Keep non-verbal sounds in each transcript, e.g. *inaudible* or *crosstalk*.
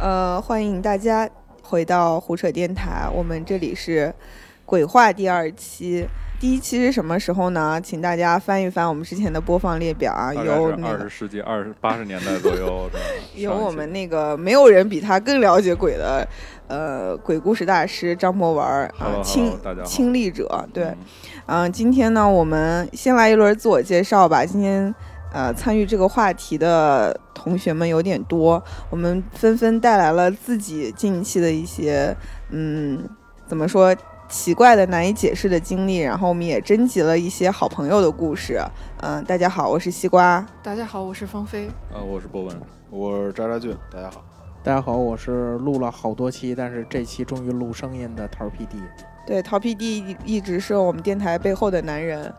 呃，欢迎大家回到胡扯电台，我们这里是鬼话第二期。第一期是什么时候呢？请大家翻一翻我们之前的播放列表啊，有二十世纪二十八十年代左右，*laughs* 的有我们那个没有人比他更了解鬼的，呃，鬼故事大师张博文儿啊亲亲历者，对，嗯嗯、今天呢，我们先来一轮自我介绍吧。今天呃，参与这个话题的同学们有点多，我们纷纷带来了自己近期的一些嗯，怎么说奇怪的、难以解释的经历，然后我们也征集了一些好朋友的故事。嗯、大家好，我是西瓜。大家好，我是芳菲。呃，我是博文，我是渣渣俊，大家好。大家好，我是录了好多期，但是这期终于录声音的桃皮弟。对，陶 PD 一一直是我们电台背后的男人。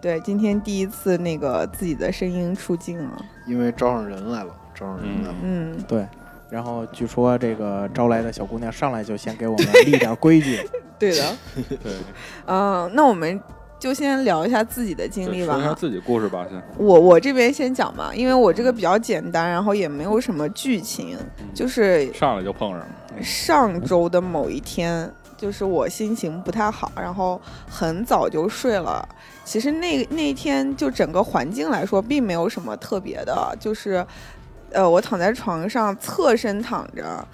对，今天第一次那个自己的声音出镜了。因为招上人来了，招上人来了。嗯，对，然后据说这个招来的小姑娘上来就先给我们立点规矩。*laughs* 对的。对，嗯、那我们就先聊一下自己的经历吧说一下吧。自己故事吧，先。我我这边先讲吧，因为我这个比较简单，然后也没有什么剧情，嗯就是上来就碰上了，上周的某一天，就是我心情不太好，然后很早就睡了。其实那那一天就整个环境来说，并没有什么特别的，就是，呃，我躺在床上侧身躺着，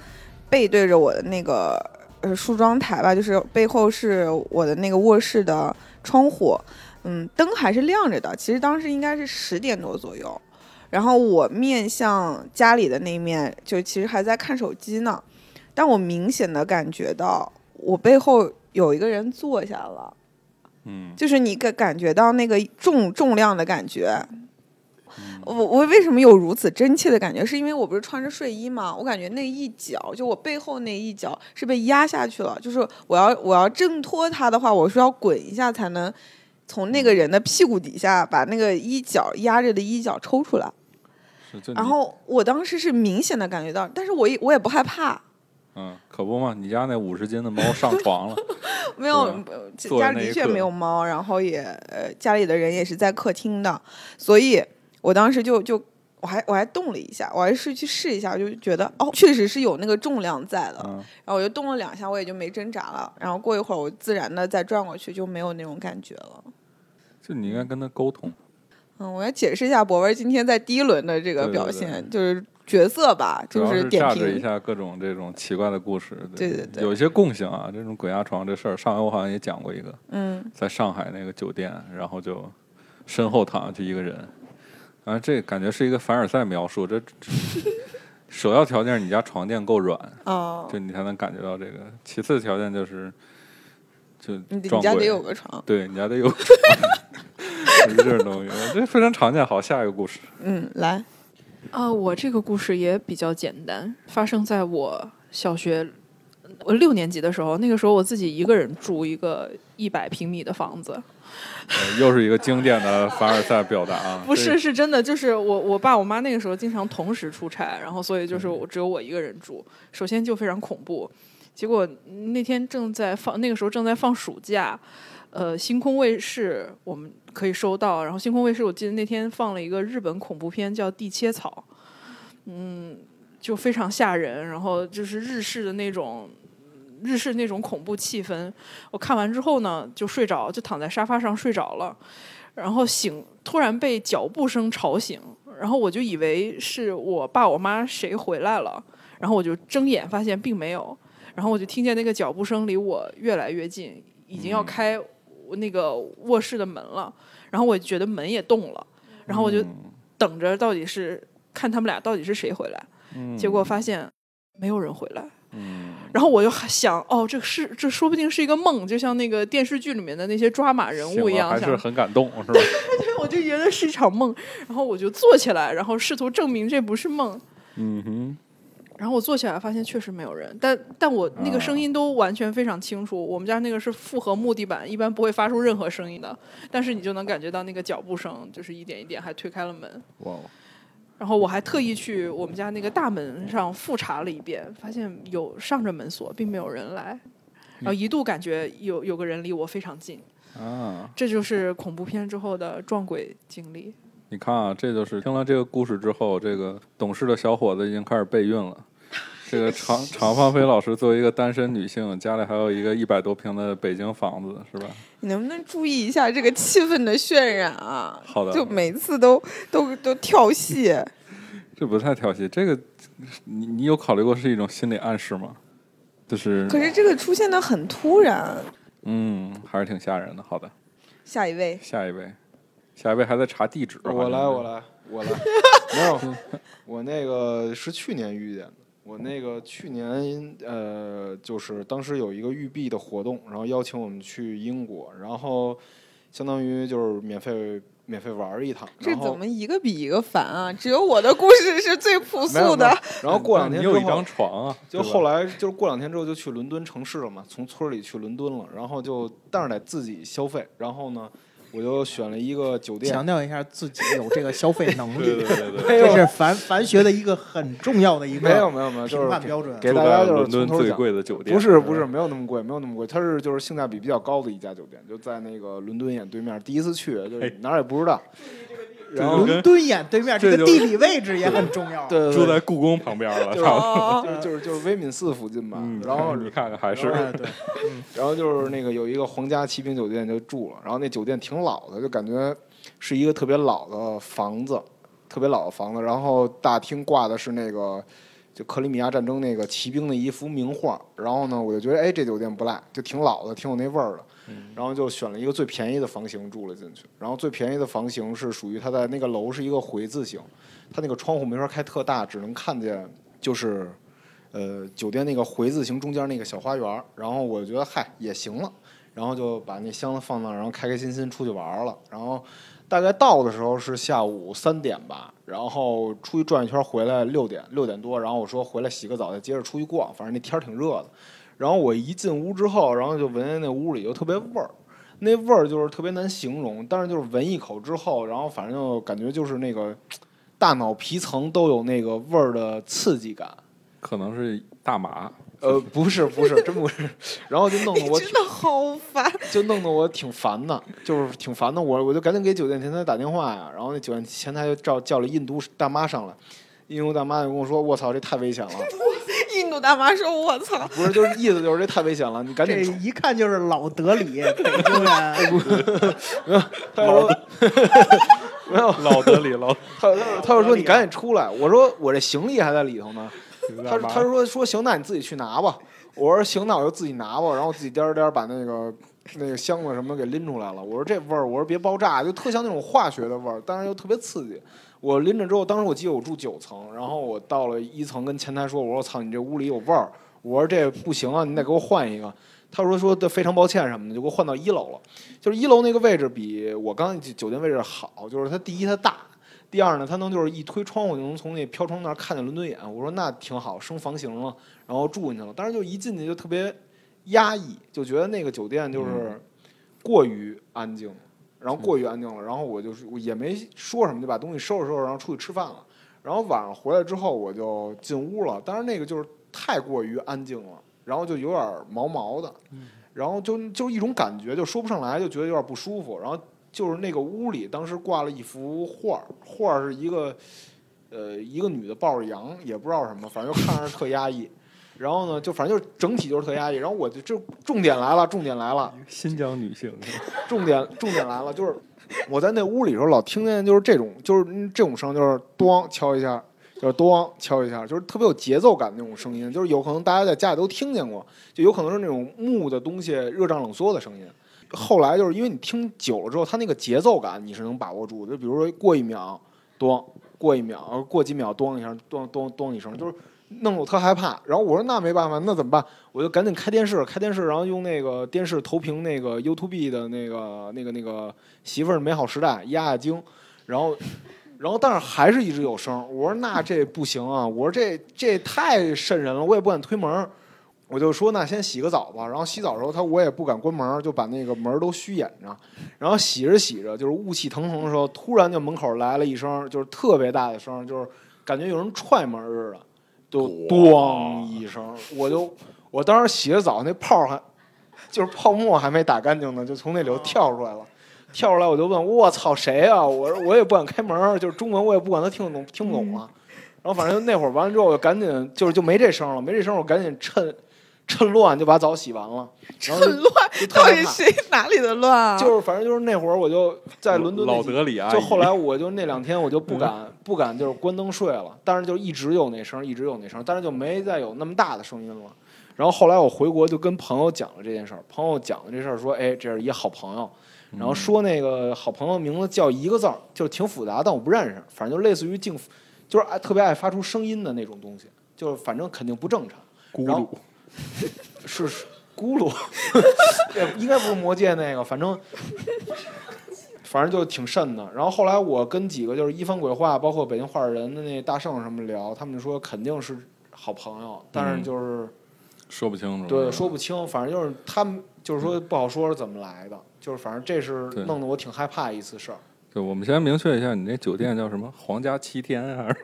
背对着我的那个呃梳妆台吧，就是背后是我的那个卧室的窗户，嗯，灯还是亮着的。其实当时应该是十点多左右，然后我面向家里的那一面，就其实还在看手机呢。但我明显的感觉到我背后有一个人坐下了，嗯，就是你感感觉到那个重重量的感觉。嗯我我为什么有如此真切的感觉？是因为我不是穿着睡衣吗？我感觉那一脚，就我背后那一脚是被压下去了。就是我要我要挣脱它的话，我是要滚一下才能从那个人的屁股底下把那个衣角压着的衣角抽出来。然后我当时是明显的感觉到，但是我也我也不害怕，嗯，可不嘛，你家那五十斤的猫上 *laughs* 床了，没有家里的确没有猫，然后也呃家里的人也是在客厅的，所以我当时就就我还我还动了一下，我还是去试一下，我就觉得哦确实是有那个重量在的，嗯，然后我就动了两下，我也就没挣扎了，然后过一会儿我自然的再转过去，就没有那种感觉了。就你应该跟他沟通，嗯，我要解释一下博文今天在第一轮的这个对对对。表现，就是角色吧，就是点价值一。下各种这种奇怪的故事，对对对有一些共性啊，这种鬼压床这事儿，上回我好像也讲过一个，嗯，在上海那个酒店，然后就身后躺下去一个人，啊，这感觉是一个凡尔赛描述，这这 *laughs* 首要条件是你家床垫够软，哦，就你才能感觉到这个。其次条件就是，就你家得有个床。*laughs* 对你家得有有这种东西，这非常常见。好，下一个故事，嗯，来，啊、我这个故事也比较简单，发生在我小学我六年级的时候。那个时候我自己一个人住一个一百平米的房子，呃 *laughs* 又是一个经典的凡尔赛表达啊！*laughs* 不是是真的，就是我我爸我妈那个时候经常同时出差，然后所以就是嗯我只有我一个人住。首先就非常恐怖，结果那天正在放那个时候正在放暑假，呃，星空卫视我们可以收到，然后星空卫视我记得那天放了一个日本恐怖片叫《地切草》，嗯，就非常吓人，然后就是日式的那种。日式那种恐怖气氛，我看完之后呢，就睡着，就躺在沙发上睡着了。然后醒，突然被脚步声吵醒，然后我就以为是我爸我妈谁回来了，然后我就睁眼发现并没有，然后我就听见那个脚步声离我越来越近，已经要嗯开我那个卧室的门了，然后我觉得门也动了，然后我就嗯等着到底是看他们俩到底是谁回来，嗯结果发现没有人回来。嗯，然后我就想，哦，这是这说不定是一个梦，就像那个电视剧里面的那些抓马人物一样，还是很感动，是吧？*laughs* 对，我就觉得是一场梦，然后我就坐起来，然后试图证明这不是梦。嗯哼，然后我坐起来发现确实没有人，但但我那个声音都完全非常清楚。我们家那个是复合木地板，一般不会发出任何声音的，但是你就能感觉到那个脚步声，就是一点一点还推开了门。哇哦，然后我还特意去我们家那个大门上复查了一遍，发现有上着门锁，并没有人来。然后一度感觉有有个人离我非常近，啊，这就是恐怖片之后的撞鬼经历。你看啊，这就是听了这个故事之后，这个懂事的小伙子已经开始备孕了。这个常常芳菲老师作为一个单身女性，家里还有一个一百多平的北京房子，是吧？你能不能注意一下这个气氛的渲染啊？好的就每次都都都跳戏。*laughs* 这不太跳戏，这个你你有考虑过是一种心理暗示吗？就是可是这个出现的很突然。嗯，还是挺吓人的。好的，下一位，下一位，下一位还在查地址。我来，我来，我来。没有，*laughs* 我那个是去年遇见的。我那个去年呃，就是当时有一个育碧的活动，然后邀请我们去英国，然后相当于就是免费免费玩儿一趟。这怎么一个比一个烦啊？只有我的故事是最 *laughs* 朴素的。然后过两天之后你有一张，床啊，就后来就是过两天之后就去伦敦城市了嘛，从村里去伦敦了，然后就但是得自己消费，然后呢，我就选了一个酒店强，调一下自己有这个消费能力，对对对，这是凡凡学的一个很重要的一个没有个没有没有，就评是判标准。给大家就是伦敦最从头讲。贵的酒店，不是不是，没有那么贵，没有那么贵，它是就是性价比比较高的一家酒店，就在那个伦敦眼对面。第一次去就是哎哪儿也不知道，然后伦敦眼对面这个地理位置也很重要。对对对住在故宫旁边了，就是差不多。哦，就是就是就是威敏寺附近吧，嗯，然后 *laughs* 你看看还是然后哎对，*laughs* 然后就是那个有一个皇家骑兵酒店就住了，然后那酒店挺老的，就感觉是一个特别老的房子，特别老的房子。然后大厅挂的是那个就克里米亚战争那个骑兵的一幅名画。然后呢，我就觉得哎，这酒店不赖，就挺老的，挺有那味儿的。然后就选了一个最便宜的房型住了进去。然后最便宜的房型是属于它在那个楼是一个回字形，它那个窗户没法开特大，只能看见就是。呃，酒店那个回字形中间那个小花园，然后我觉得嗨也行了，然后就把那箱子放那儿，然后开开心心出去玩了。然后大概到的时候是下午三点吧，然后出去转一圈回来六点六点多，然后我说回来洗个澡再接着出去逛，反正那天儿挺热的。然后我一进屋之后，然后就闻见那屋里就特别味儿，那味儿就是特别难形容，但是就是闻一口之后，然后反正就感觉就是那个 *tsk* 大脑皮层都有那个味儿的刺激感。可能是大麻，呃，不是不是，真不是，*laughs* 然后就弄得我挺真的好烦。就弄得我挺烦的，就是挺烦的。我我就赶紧给酒店前台打电话呀，然后那酒店前台就叫叫了印度大妈上来，印度大妈就跟我说：“我操，这太危险了！”印度大妈说：“我操，不是，就是意思就是这太危险了，你赶这紧出。一看就是老德里 *laughs* 北京人。他说 *laughs* 没有，老德里老他他他就说你赶紧出来。我说我这行李还在里头呢。他他说说行，那你自己去拿吧。我说行，那我就自己拿吧。然后我自己颠儿颠儿把那个那个箱子什么给拎出来了。我说这味儿，我说别爆炸，就特像那种化学的味儿，但是又特别刺激。我拎着之后，当时我记得我住九层，然后我到了一层跟前台说，我说我操，你这屋里有味儿。我说这不行啊，你得给我换一个。他说说的非常抱歉什么的，就给我换到一楼了。就是一楼那个位置比我刚才酒店位置好，就是它第一它大，第二呢，它能就是一推窗户就能从那飘窗那儿看见伦敦眼。我说那挺好，升房型了，然后住进去了。但是就一进去就特别压抑，就觉得那个酒店就是过于安静，然后过于安静了。然后我就是我也没说什么，就把东西收拾收拾，然后出去吃饭了。然后晚上回来之后我就进屋了，当然那个就是太过于安静了，然后就有点毛毛的，然后就就一种感觉，就说不上来，就觉得有点不舒服。然后就是那个屋里当时挂了一幅画，画是一个呃一个女的抱着羊，也不知道什么，反正就看着特压抑。然后呢，就反正就是整体就是特压抑。然后我就这重点来了，重点来了，新疆女性，重点重点来了，就是我在那屋里时候，老听见就是这种就是嗯这种声，就是咣敲一下，就是咣敲一下，就是特别有节奏感的那种声音，就是有可能大家在家里都听见过，就有可能是那种木的东西热胀冷缩的声音。后来就是因为你听久了之后，它那个节奏感你是能把握住的，就比如说过一秒，咣，过一秒，过几秒，咚一下，咚咚咚一声，就是弄得我特害怕。然后我说那没办法，那怎么办？我就赶紧开电视，开电视，然后用那个电视投屏那个 YouTube 的那个那个那个媳妇儿的美好时代压压惊，然后。*laughs* 然后，但是还是一直有声。我说那这不行啊！我说这这太瘆人了，我也不敢推门。我就说那先洗个澡吧。然后洗澡的时候，他我也不敢关门，就把那个门都虚掩着。然后洗着洗着，就是雾气腾腾的时候，突然就门口来了一声，就是特别大的声，就是感觉有人踹门似的，就咣一声，我就我当时洗着澡，那泡还就是泡沫还没打干净呢，就从那里头跳出来了。跳出来我就问，我操谁啊？我说我也不敢开门，就是中文我也不管他听得懂听不懂了。然后反正那会儿完了之后，我就赶紧就是就没这声了，没这声，我赶紧趁趁乱就把澡洗完了。*laughs* 然后乱，到底谁哪里的乱啊？就是反正就是那会儿我就在伦敦老德里啊，就后来我就那两天我就不敢、不敢就是关灯睡了，但是就一直有那声，一直有那声，但是就没再有那么大的声音了。然后后来我回国就跟朋友讲了这件事儿，朋友讲了这事儿说，哎，这是一好朋友，然后说那个好朋友名字叫一个字儿，就是挺复杂，但我不认识，反正就类似于净，就是爱特别爱发出声音的那种东西，就是反正肯定不正常。*laughs* 是是咕噜，*laughs* 也应该不是魔界那个，反正反正就挺瘆的。然后后来我跟几个就是一番鬼话，包括北京话事人的那大圣什么聊，他们说肯定是好朋友，但是嗯就是、说不清楚。对说不清，反正就是他们就是说不好说是怎么来的，就是反正这是弄得我挺害怕一次事儿。对，我们先明确一下，你那酒店叫什么？皇家七天还是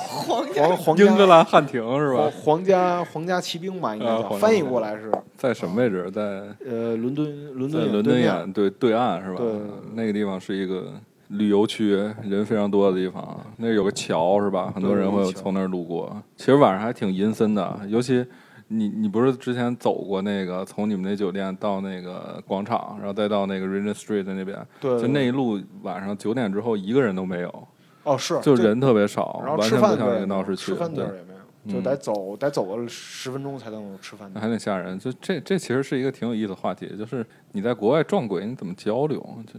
皇皇皇英格家兰汉庭是皇吧？皇家皇家骑兵吧，应该叫、啊翻译过来是在什么位置？在呃伦敦伦敦伦敦眼对对岸是吧？对那个地方是一个旅游区，人非常多的地方。那有个桥是吧？很多人会从那儿路过。其实晚上还挺阴森的，尤其你你不是之前走过那个从你们那酒店到那个广场，然后再到那个 Regent Street 那边，对，就那一路晚上九点之后一个人都没有，哦是就人特别少，然后完全不像一个闹市区。对饭地儿也没有，就嗯得走得走个十分钟才能有吃饭。那还得吓人。就这这其实是一个挺有意思的话题，就是你在国外撞鬼，你怎么交流？就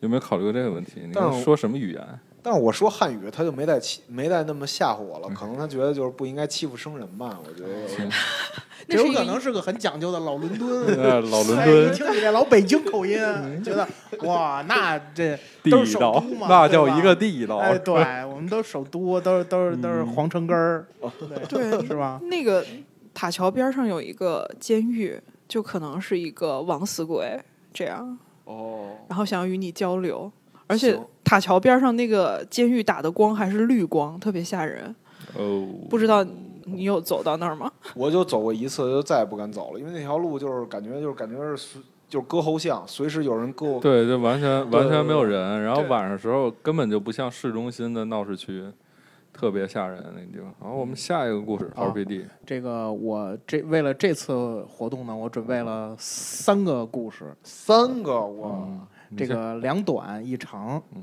有没有考虑过这个问题？你说什么语言？但是我说汉语，他就没再欺没再那么吓唬我了，可能他觉得就是不应该欺负生人吧，我觉得。*laughs* 这有可能是个很讲究的老伦敦。*laughs* 呃，老伦敦。听你这老北京口音，觉得哇，那这地都是首道都嘛，那叫一个地道。哎，对，我们都是首都，都是都是都是皇城根儿，对对。是吧？那个塔桥边上有一个监狱，就可能是一个枉死鬼这样，哦，然后想要与你交流，而且塔桥边上那个监狱打的光还是绿光，特别吓人。哦，不知道你有走到那儿吗？我就走过一次，就再也不敢走了，因为那条路就是感觉就是感觉是随就是割喉像，随时有人割我。对，就完全完全没有人，然后晚上时候根本就不像市中心的闹市区，特别吓人那个地方。然后我们下一个故事好，RPD，这个我这为了这次活动呢，我准备了三个故事，三个我嗯，这个两短一长。嗯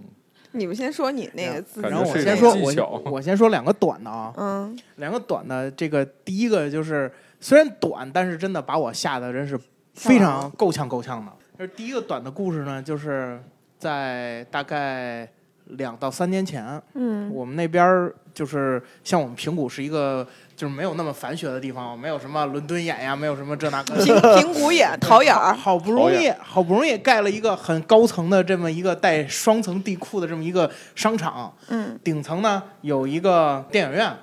你们先说你那个字然后我先说，我我先说两个短的啊，嗯，两个短的，这个第一个就是虽然短，但是真的把我吓得真是非常够呛够呛的。就是第一个短的故事呢，就是在大概两到三年前，嗯，我们那边儿就是像我们平谷是一个就是没有那么繁学的地方，没有什么伦敦眼呀，没有什么这那个。平平谷眼、桃眼儿，好不容易，好不容易盖了一个很高层的这么一个带双层地库的这么一个商场，嗯，顶层呢有一个电影院，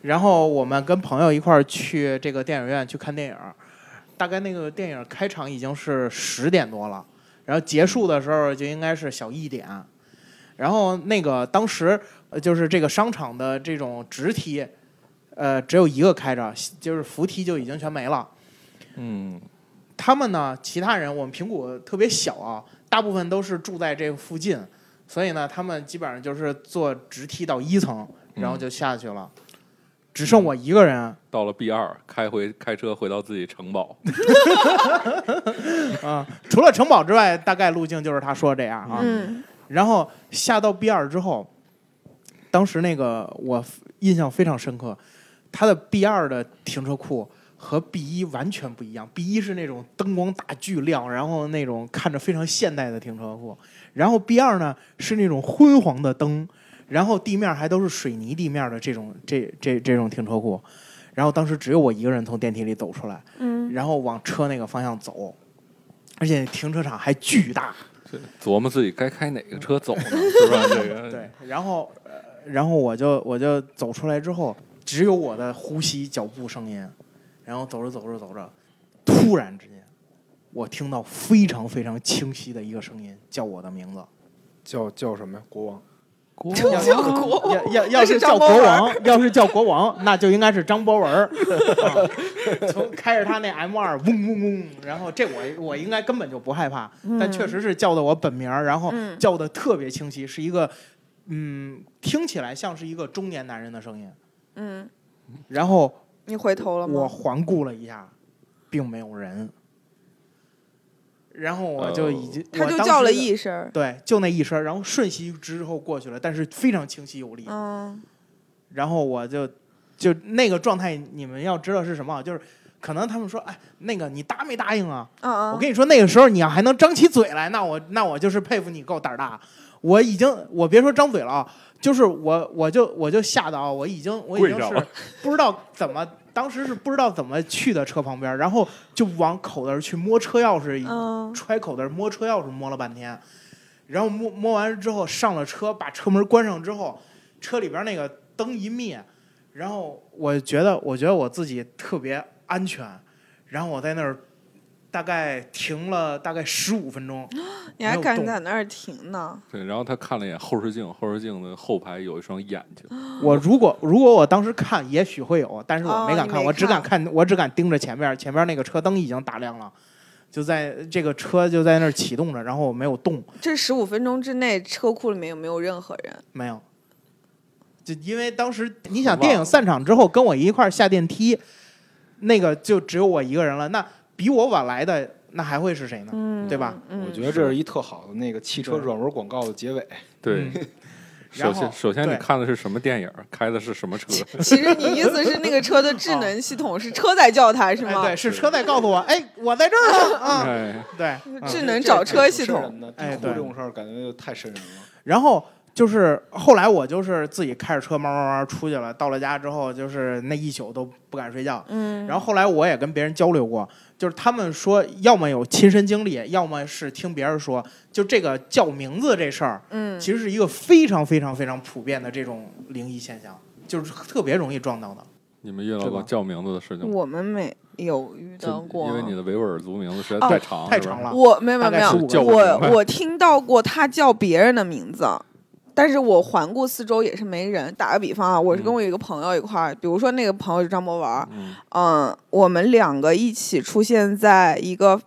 然后我们跟朋友一块儿去这个电影院去看电影，大概那个电影开场已经是十点多了，然后结束的时候就应该是小一点，然后那个当时呃就是这个商场的这种直梯，呃只有一个开着，就是扶梯就已经全没了。嗯，他们呢，其他人我们平谷特别小啊，大部分都是住在这个附近，所以呢，他们基本上就是坐直梯到一层，然后就下去了，只剩我一个人到了 B 二，开回开车回到自己城堡，*laughs* 啊。除了城堡之外，大概路径就是他说这样啊。嗯，然后下到 B 二之后，当时那个我印象非常深刻，它的 B 二的停车库和 B 一完全不一样。B 一是那种灯光大巨亮，然后那种看着非常现代的停车库，然后 B 二呢是那种昏黄的灯，然后地面还都是水泥地面的这种这这这种停车库。然后当时只有我一个人从电梯里走出来，嗯，然后往车那个方向走，而且停车场还巨大，琢磨自己该开哪个车走呢，*laughs* 是吧？这个对，然后呃，然后我就我就走出来之后，只有我的呼吸、脚步声音，然后走着走着走着，突然之间，我听到非常非常清晰的一个声音叫我的名字。叫叫什么呀？国王。国王，要要要是是叫国王，要是叫国王，*laughs* 那就应该是张博文儿。*laughs* 啊从开着他那 M 二，嗡嗡嗡，然后这我我应该根本就不害怕，但确实是叫的我本名，然后嗯叫的特别清晰，是一个嗯，听起来像是一个中年男人的声音。嗯，然后你回头了吗我？环顾了一下，并没有人。然后我就已经，他当就叫了一声，对，就那一声，然后瞬息之后过去了，但是非常清晰有力。嗯然后我就就那个状态，你们要知道是什么，就是可能他们说，哎，那个你答没答应啊？嗯嗯，我跟你说，那个时候你要还能张起嘴来，那我那我就是佩服你够胆儿大。我已经，我别说张嘴了啊，就是我我就我就吓得啊，我已经我已经是不知道怎么，当时是不知道怎么去的车旁边，然后就往口袋去摸车钥匙，嗯。揣口袋摸车钥匙摸了半天，然后摸摸完之后上了车，把车门关上之后，车里边那个灯一灭，然后我觉得我觉得我自己特别安全，然后我在那儿大概停了大概十五分钟，*gasps* 你还敢在那儿停呢？对，然后他看了一眼后视镜，后视镜的后排有一双眼睛，我如果如果我当时看，也许会有，但是我没敢看，我只敢看看，我只敢盯着前面，前面那个车灯已经打亮了，就在这个车就在那儿启动着，然后我没有动，这十五分钟之内，车库里面有没有任何人？没有。就因为当时你想电影散场之后跟我一块儿下电梯，那个就只有我一个人了，那比我晚来的那还会是谁呢？嗯，对吧嗯我觉得这是一特好的那个汽车软文广告的结尾。对。嗯首然后先，首先你看的是什么电影？开的是什么车？其实你意思是那个车的智能系统是车在叫它是哎，吗？对，是车在告诉我，哎，我在这儿呢啊，哎，对，嗯智能找车系统。哎对这种事儿，感觉就太瘆人了。然后就是后来我就是自己开着车慢慢慢慢出去了，到了家之后就是那一宿都不敢睡觉。嗯，然后后来我也跟别人交流过，就是他们说要么有亲身经历，要么是听别人说，就这个叫名字这事儿，嗯，其实是一个非常非常非常普遍的这种灵异现象，就是特别容易撞到的。你们遇到过叫名字的事情吗？我们没有遇到过，因为你的维吾尔族名字实在哦太长，太长了。我没有没有大概没有，15叫不我我听到过他叫别人的名字，但是我环顾四周也是没人。打个比方啊，我是跟嗯。我一个朋友一块儿，比如说那个朋友是张博文儿，嗯，嗯，我们两个一起出现在一个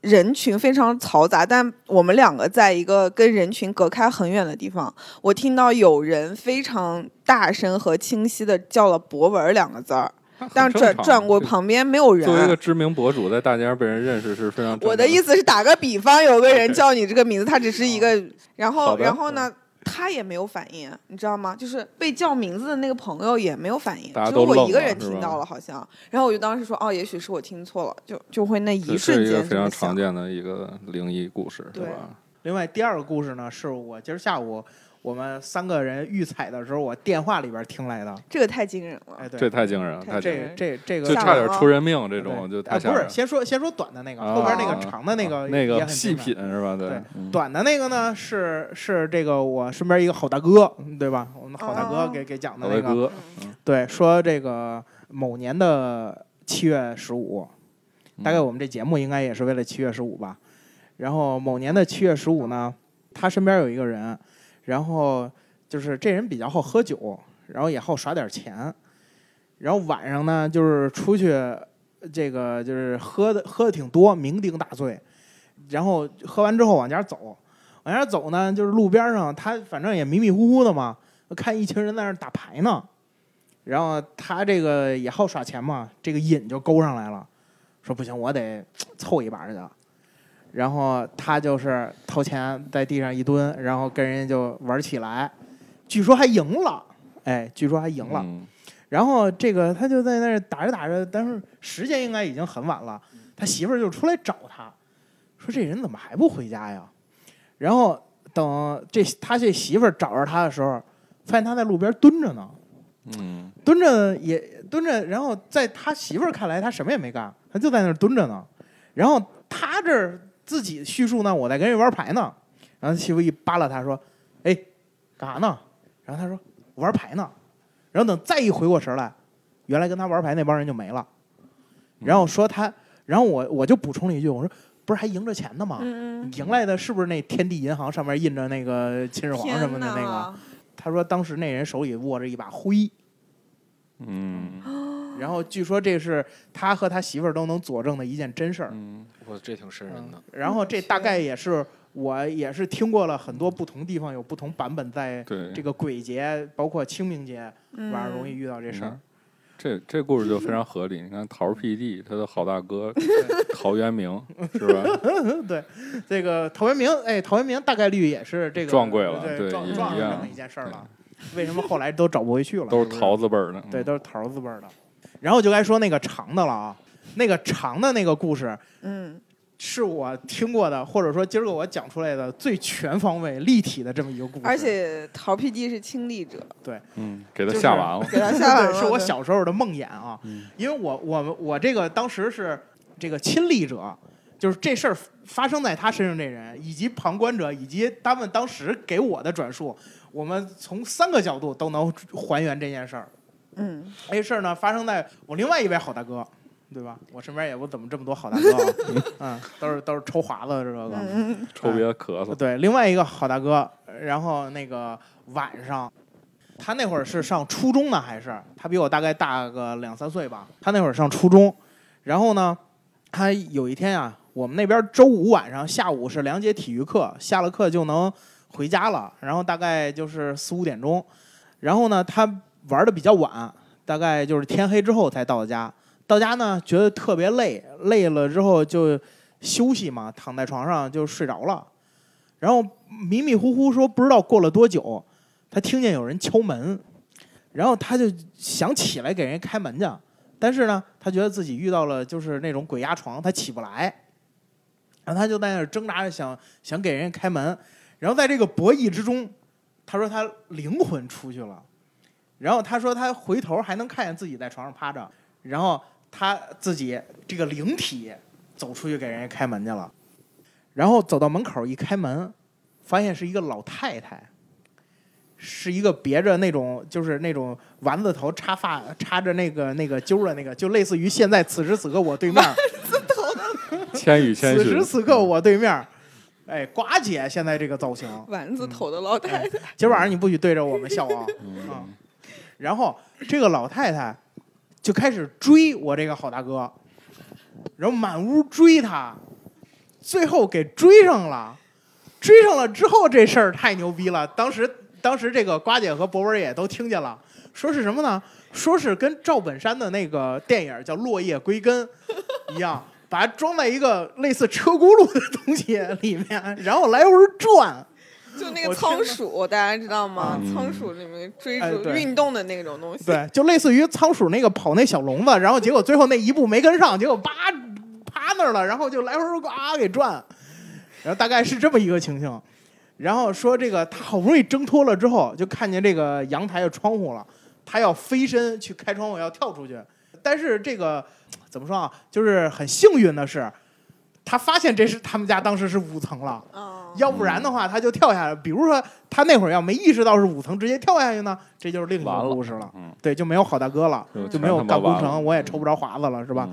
人群非常嘈杂，但我们两个在一个跟人群隔开很远的地方，我听到有人非常大声和清晰的叫了“博文”两个字儿，但转转过旁边没有人。作为一个知名博主，在大街上被人认识是非常我的意思是，打个比方，有个人叫你这个名字，他只是一个，然后然后呢，他也没有反应，你知道吗？就是被叫名字的那个朋友也没有反应，只有我一个人听到了，好像。然后我就当时说，哦，也许是我听错了，就就会那一瞬是一个非。常常见的一个灵异故事，对吧？另外第二个故事呢，是我今儿下午我们三个人预采的时候，我电话里边听来的。这个太惊人了。哎，对，这太惊人了，太太惊人这了，这这个就差点出人命这种，对就太吓人了。啊不是，先说先说短的那个，啊。后边那个长的那个那也很个细品是吧？对。嗯。短的那个呢是是这个我身边一个好大哥，对吧？我们好大哥哦。给给讲的那个，哥，嗯。对，说这个某年的七月十五，大概我们这节目应该也是为了七月十五吧。然后某年的七月十五呢，他身边有一个人，然后就是这人比较好喝酒，然后也好耍点钱，然后晚上呢就是出去，这个就是喝的喝的挺多，酩酊大醉，然后喝完之后往家走，往家走呢就是路边上他反正也迷迷糊糊的嘛，看一群人在那打牌呢。然后他这个也好耍钱嘛，这个瘾就勾上来了，说不行，我得 *tsk* 凑一把去。然后他就是掏钱在地上一蹲，然后跟人家就玩起来，据说还赢了，哎，据说还赢了。嗯然后这个他就在那儿打着打着，但是时间应该已经很晚了，他媳妇儿就出来找他，说这人怎么还不回家呀？然后等这他这媳妇儿找着他的时候，发现他在路边蹲着呢。嗯，蹲着也蹲着，然后在他媳妇儿看来，他什么也没干，他就在那儿蹲着呢。然后他这儿自己叙述呢，我在跟人玩牌呢。然后他媳妇一扒拉他说：“哎，干啥呢？”然后他说：“玩牌呢。”然后等再一回过神来，原来跟他玩牌那帮人就没了。然后说他，然后我我就补充了一句，我说：“不是还赢着钱呢吗？赢来的是不是那天地银行上面印着那个秦始皇什么的那个？”他说当时那人手里握着一把灰。嗯，*gasps* 然后据说这是他和他媳妇儿都能佐证的一件真事儿。嗯，我这挺瘆人的。然后这大概也是我也是听过了很多不同地方有不同版本，在，这个鬼节，包括清明节嗯晚上容易遇到这事儿。这这故事就非常合理。你看桃儿 PD 他的好大哥陶渊明是吧？*laughs* 对，这个陶渊明，哎，陶渊明大概率也是这个撞鬼了对，撞撞上这么一件事儿了。为什么后来都找不回去了？都是桃子辈儿的。对，嗯都是桃子辈儿的。然后就该说那个长的了啊，那个长的那个故事嗯，是我听过的，或者说今儿个我讲出来的最全方位、立体的这么一个故事。而且陶 PD 是亲历者，对嗯，给他吓完了。给他吓完，了。*laughs* 是我小时候的梦魇啊，嗯因为我我们我这个当时是这个亲历者，就是这事儿发生在他身上这人，以及旁观者，以及他们当时给我的转述，我们从三个角度都能还原这件事儿。嗯，这事儿呢发生在我另外一位好大哥，对吧？我身边也不怎么这么多好大哥啊，*laughs* 嗯，都是都是抽华子的这个。嗯抽别咳嗽。对，另外一个好大哥，然后那个晚上，他那会儿是上初中呢，还是他比我大概大个两三岁吧？他那会儿上初中，然后呢，他有一天啊，我们那边周五晚上下午是两节体育课，下了课就能回家了，然后大概就是四五点钟，然后呢，他玩的比较晚，大概就是天黑之后才到家。到家呢，觉得特别累，累了之后就休息嘛，躺在床上就睡着了。然后迷迷糊糊说不知道过了多久，他听见有人敲门，然后他就想起来给人开门去，但是呢，他觉得自己遇到了就是那种鬼压床，他起不来，然后他就在那挣扎着想想给人开门，然后在这个博弈之中，他说他灵魂出去了，然后他说他回头还能看见自己在床上趴着，然后他自己这个灵体走出去给人家开门去了。然后走到门口一开门，发现是一个老太太，是一个别着那种就是那种丸子头插发插着那个那个揪儿的那个，就类似于现在此时此刻我对面，千与千寻。此时。此刻我对面，哎，瓜姐现在这个造型，丸子头的老太太，今晚上你不许对着我们笑啊！嗯，然后这个老太太就开始追我这个好大哥，然后满屋追他，最后给追上了。追上了之后，这事儿太牛逼了。当时，当时这个瓜姐和博文也都听见了，说是什么呢？说是跟赵本山的那个电影叫《落叶归根》一样，把它装在一个类似车轱辘的东西里面，然后来回转。*laughs* 就那个仓鼠，大家知道吗？嗯仓鼠里面追逐运动的那种东西。对，就类似于仓鼠那个跑那小笼子，然后结果最后那一步没跟上，结果叭趴那儿了，然后就来回呱给转，然后大概是这么一个情形。然后说这个他好不容易挣脱了之后，就看见这个阳台的窗户了，他要飞身去开窗户要跳出去，但是这个怎么说啊？就是很幸运的是，他发现这是他们家当时是五层了。嗯，要不然的话，他就跳下来。比如说，他那会儿要没意识到是五层，直接跳下去呢，这就是另一个故事了。嗯，对，就没有好大哥了，就就没有干工程，我也抽不着华子了，是吧？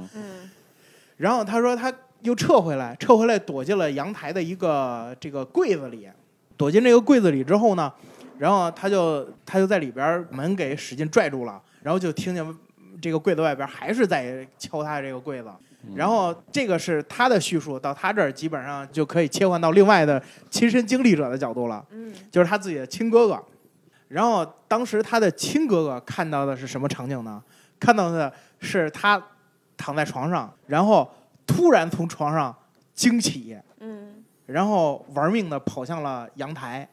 然后他说他又撤回来，撤回来躲进了阳台的一个这个柜子里。躲进这个柜子里之后呢，然后他就他就在里边门给使劲拽住了，然后就听见这个柜子外边还是在敲他这个柜子。嗯。然后这个是他的叙述，到他这儿基本上就可以切换到另外的亲身经历者的角度了。嗯，就是他自己的亲哥哥。然后当时他的亲哥哥看到的是什么场景呢？看到的是他躺在床上，然后突然从床上惊起，嗯，然后玩命的跑向了阳台，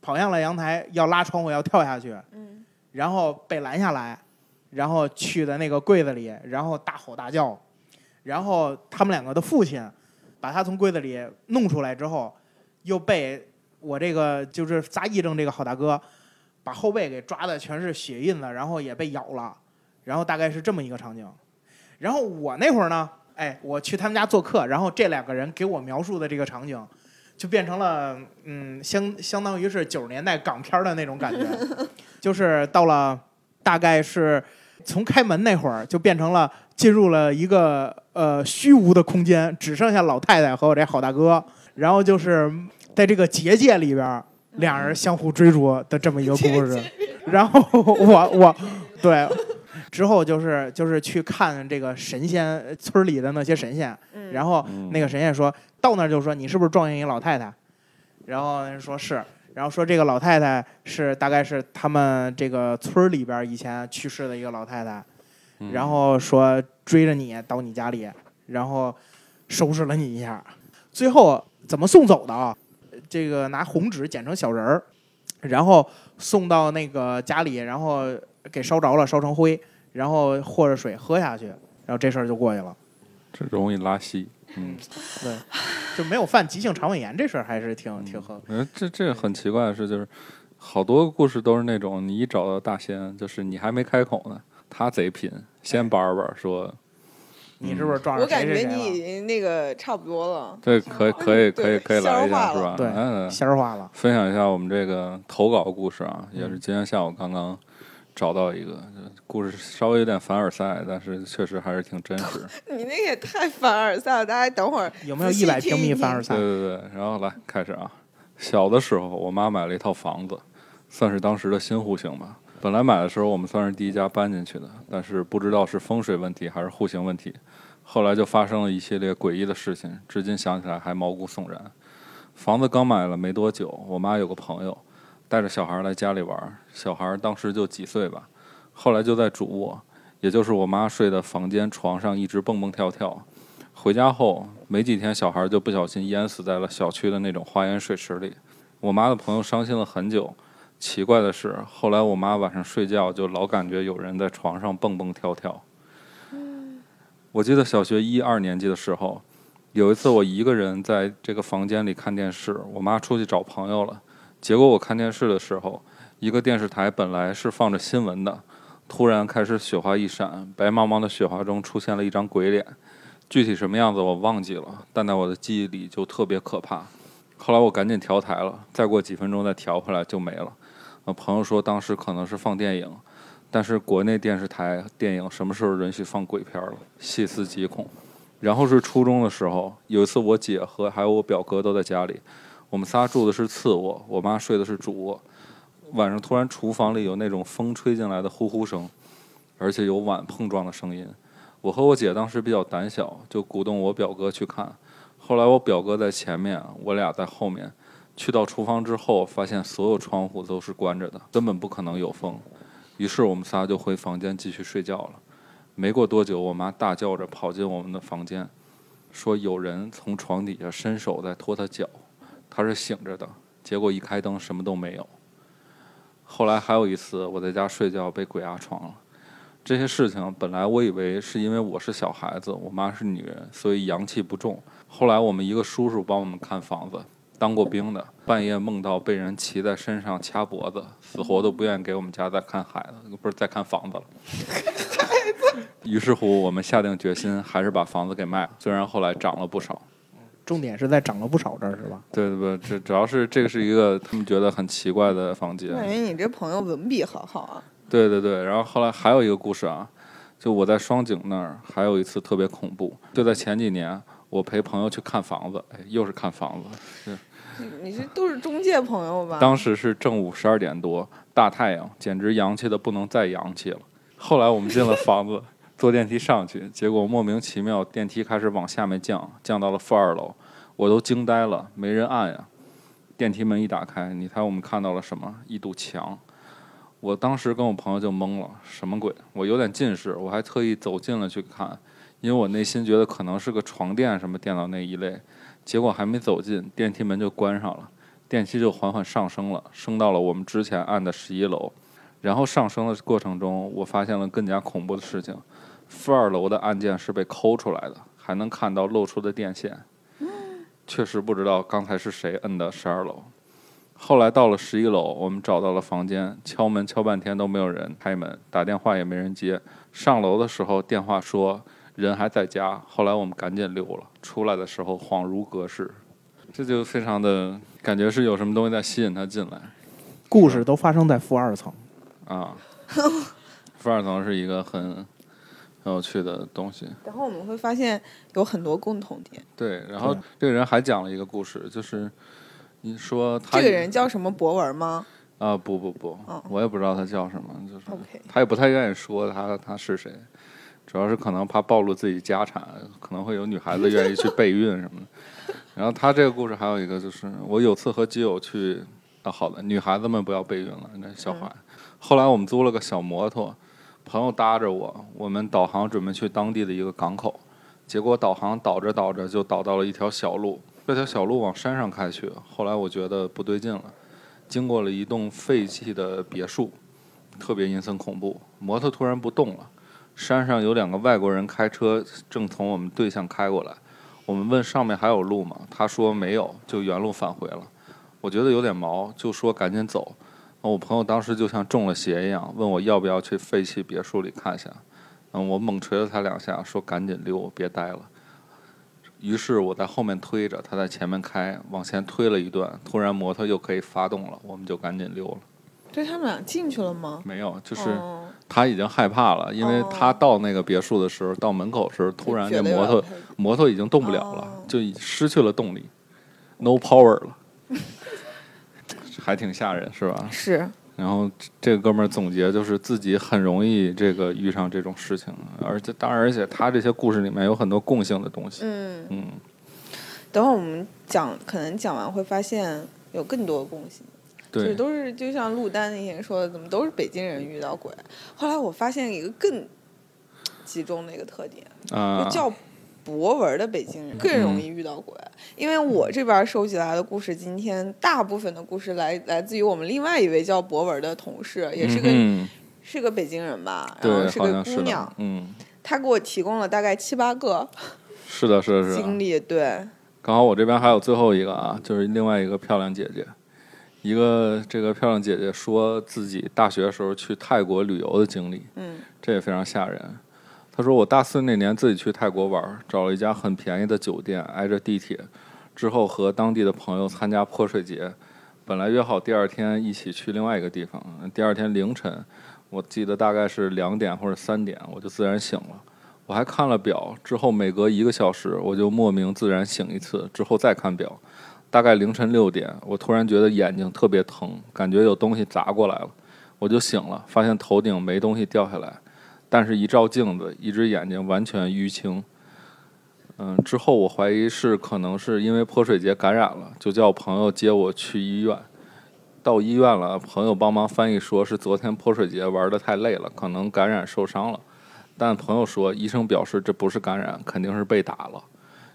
跑向了阳台要拉窗户要跳下去，嗯，然后被拦下来，然后去的那个柜子里，然后大吼大叫，然后他们两个的父亲把他从柜子里弄出来之后，又被我这个就是杂癔症这个好大哥把后背给抓的全是血印子，然后也被咬了，然后大概是这么一个场景。然后我那会儿呢，哎，我去他们家做客，然后这两个人给我描述的这个场景，就变成了嗯，相相当于是九十年代港片的那种感觉，*laughs* 就是到了大概是从开门那会儿，就变成了进入了一个呃虚无的空间，只剩下老太太和我这好大哥，然后就是在这个结界里边儿，两人相互追逐的这么一个故事。*laughs* 然后我我对，之后就是就是去看这个神仙村里的那些神仙，嗯然后嗯那个神仙说到那儿就说你是不是撞见一老太太？然后人说是，然后说这个老太太是大概是他们这个村里边以前去世的一个老太太，嗯然后说追着你到你家里，然后收拾了你一下，最后怎么送走的啊？这个拿红纸剪成小人儿，然后送到那个家里，然后给烧着了，烧成灰，然后和着水喝下去，然后这事儿就过去了。这容易拉稀。嗯，对，就没有犯急性肠胃炎这事儿还是挺挺合。嗯，这这很奇怪的是，就是好多故事都是那种你一找到大仙，就是你还没开口呢，他贼贫，先叭叭说，你是不是撞我上谁感觉你谁谁了？已经那个差不多了。对可以可以可以可以来一下是吧？对嗯，仙儿化了。分享一下我们这个投稿故事啊，也是嗯今天下午刚刚找到一个故事，稍微有点凡尔赛，但是确实还是挺真实。*laughs* 你那个也太凡尔赛了，大家等会儿有没有一百平米凡尔赛对？对对，然后来开始啊。小的时候，我妈买了一套房子，算是当时的新户型吧。本来买的时候我们算是第一家搬进去的，但是不知道是风水问题还是户型问题，后来就发生了一系列诡异的事情，至今想起来还毛骨悚然。房子刚买了没多久，我妈有个朋友带着小孩来家里玩儿，小孩当时就几岁吧，后来就在主卧，也就是我妈睡的房间床上一直蹦蹦跳跳。回家后没几天，小孩就不小心淹死在了小区的那种花园水池里。我妈的朋友伤心了很久。奇怪的是，后来我妈晚上睡觉就老感觉有人在床上蹦蹦跳跳。我记得小学一二年级的时候，有一次我一个人在这个房间里看电视，我妈出去找朋友了。结果我看电视的时候，一个电视台本来是放着新闻的，突然开始雪花一闪，白茫茫的雪花中出现了一张鬼脸。具体什么样子我忘记了，但在我的记忆里就特别可怕。后来我赶紧调台了，再过几分钟再调回来就没了。呃，朋友说当时可能是放电影，但是国内电视台电影什么时候允许放鬼片了？细思极恐。然后是初中的时候，有一次我姐和还有我表哥都在家里，我们仨住的是次卧，我妈睡的是主卧。晚上突然厨房里有那种风吹进来的呼呼声，而且有碗碰撞的声音。我和我姐当时比较胆小，就鼓动我表哥去看。后来我表哥在前面，我俩在后面。去到厨房之后，发现所有窗户都是关着的，根本不可能有风。于是我们仨就回房间继续睡觉了。没过多久，我妈大叫着跑进我们的房间，说有人从床底下伸手在拖她脚，她是醒着的。结果一开灯，什么都没有。后来还有一次，我在家睡觉被鬼压床了。这些事情本来我以为是因为我是小孩子，我妈是女人，所以阳气不重。后来我们一个叔叔帮我们看房子，当过兵的，半夜梦到被人骑在身上掐脖子，死活都不愿意给我们家再看孩子，不是再看房子了。*laughs* 于是乎，我们下定决心，还是把房子给卖了。虽然后来涨了不少。重点是在涨了不少这儿是吧？对对对，这主要是这个是一个他们觉得很奇怪的房间。我感觉你这朋友文笔好好啊。对对对，然后后来还有一个故事啊，就我在双井那儿还有一次特别恐怖，就在前几年，我陪朋友去看房子，哎，又是看房子，你你这都是中介朋友吧？当时是正午十二点多，大太阳，简直洋气的不能再洋气了。后来我们进了房子，*laughs* 坐电梯上去，结果莫名其妙电梯开始往下面降，降到了负二楼，我都惊呆了，没人按呀。电梯门一打开，你猜我们看到了什么？一堵墙。我当时跟我朋友就懵了，什么鬼？我有点近视，我还特意走近了去看，因为我内心觉得可能是个床垫什么电脑那一类。结果还没走近，电梯门就关上了，电梯就缓缓上升了，升到了我们之前按的十一楼。然后上升的过程中，我发现了更加恐怖的事情：负二楼的按键是被抠出来的，还能看到露出的电线。确实不知道刚才是谁摁的十二楼。后来到了十一楼，我们找到了房间，敲门敲半天都没有人开门，打电话也没人接。上楼的时候电话说人还在家，后来我们赶紧溜了。出来的时候恍如隔世，这就非常的感觉是有什么东西在吸引他进来故事都发生在负二层，啊。负二层是一个很很有趣的东西，然后我们会发现有很多共同点。对。然后这个人还讲了一个故事，就是你说他这个人叫什么博文吗？啊，不不不，嗯我也不知道他叫什么，就是他也不太愿意说他他是谁，主要是可能怕暴露自己家产，可能会有女孩子愿意去备孕什么的。*laughs* 然后他这个故事还有一个就是，我有次和基友去，啊，好的，女孩子们不要备孕了，那小孩。后来我们租了个小摩托，朋友搭着我，我们导航准备去当地的一个港口，结果导航导着导着就导到了一条小路，这条小路往山上开去。后来我觉得不对劲了。经过了一栋废弃的别墅，特别阴森恐怖。摩托突然不动了，山上有两个外国人开车，正从我们对向开过来。我们问上面还有路吗？他说没有，就原路返回了。我觉得有点毛，就说赶紧走。我朋友当时就像中了邪一样，问我要不要去废弃别墅里看一下。嗯，我猛捶了他两下，说赶紧溜，别待了。于是我在后面推着，他在前面开，往前推了一段，突然摩托又可以发动了，我们就赶紧溜了。对他们俩进去了吗？没有，就是哦他已经害怕了，因为哦他到那个别墅的时候，到门口时候，突然这摩托摩托已经动不了了哦，就已失去了动力，no power 了，*laughs* 还挺吓人，是吧？是然后这个哥们儿总结就是自己很容易这个遇上这种事情，而且当然，而且他这些故事里面有很多共性的东西。嗯，嗯，等会儿我们讲，可能讲完会发现有更多的共性。就都是就像陆丹那天说的，怎么都是北京人遇到鬼。后来我发现一个更集中的一个特点，啊就，叫博文的北京人更容易遇到鬼。因为我这边收集来的故事，今天大部分的故事来来自于我们另外一位叫博文的同事，也是个、嗯是个北京人吧，然后，是个姑娘。的，，嗯，她给我提供了大概七八个是的，是的，是的。经历，对，刚好我这边还有最后一个啊，就是另外一个漂亮姐姐，一个这个漂亮姐姐说自己大学时候去泰国旅游的经历，嗯。这也非常吓人。他说我大四那年自己去泰国玩，找了一家很便宜的酒店，挨着地铁，之后和当地的朋友参加泼水节，本来约好第二天一起去另外一个地方，第二天凌晨，我记得大概是两点或者三点，我就自然醒了。我还看了表，之后每隔一个小时我就莫名自然醒一次，之后再看表，大概凌晨六点，我突然觉得眼睛特别疼，感觉有东西砸过来了，我就醒了，发现头顶没东西掉下来，但是一照镜子，一只眼睛完全淤青。嗯，之后我怀疑是可能是因为泼水节感染了，就叫朋友接我去医院。到医院了，朋友帮忙翻译说是昨天泼水节玩的太累了，可能感染受伤了。但朋友说，医生表示这不是感染，肯定是被打了。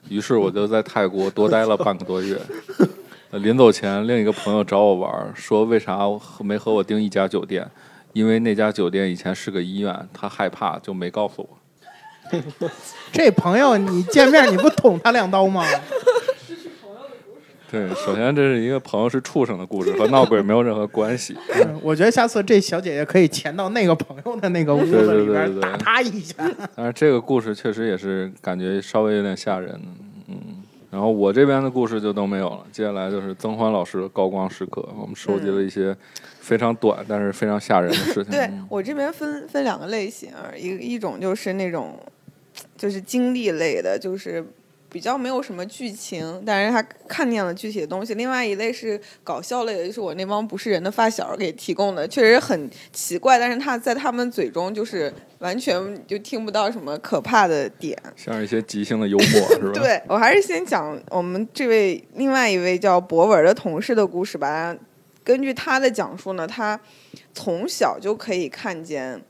于是我就在泰国多待了半个多月。*laughs* 临走前，另一个朋友找我玩，说为啥没和我订一家酒店？因为那家酒店以前是个医院，他害怕就没告诉我。*laughs* 这朋友你见面你不捅他两刀吗？*laughs* 对，首先这是一个朋友是畜生的故事，和闹鬼没有任何关系。*laughs* 嗯我觉得下次这小姐姐可以潜到那个朋友的那个屋子里边打他一下。但是这个故事确实也是感觉稍微有点吓人，嗯。然后我这边的故事就都没有了，接下来就是曾欢老师的高光时刻，我们收集了一些非常短但是非常吓人的事情。*laughs* 对嗯我这边分分两个类型，一一种就是那种就是经历类的，就是比较没有什么剧情，但是他看见了具体的东西；另外一类是搞笑类的，就是我那帮不是人的发小给提供的，确实很奇怪，但是他在他们嘴中就是完全就听不到什么可怕的点。像一些即兴的幽默，是吧？，*laughs* 对我还是先讲我们这位另外一位叫博文的同事的故事吧。根据他的讲述呢，他从小就可以看见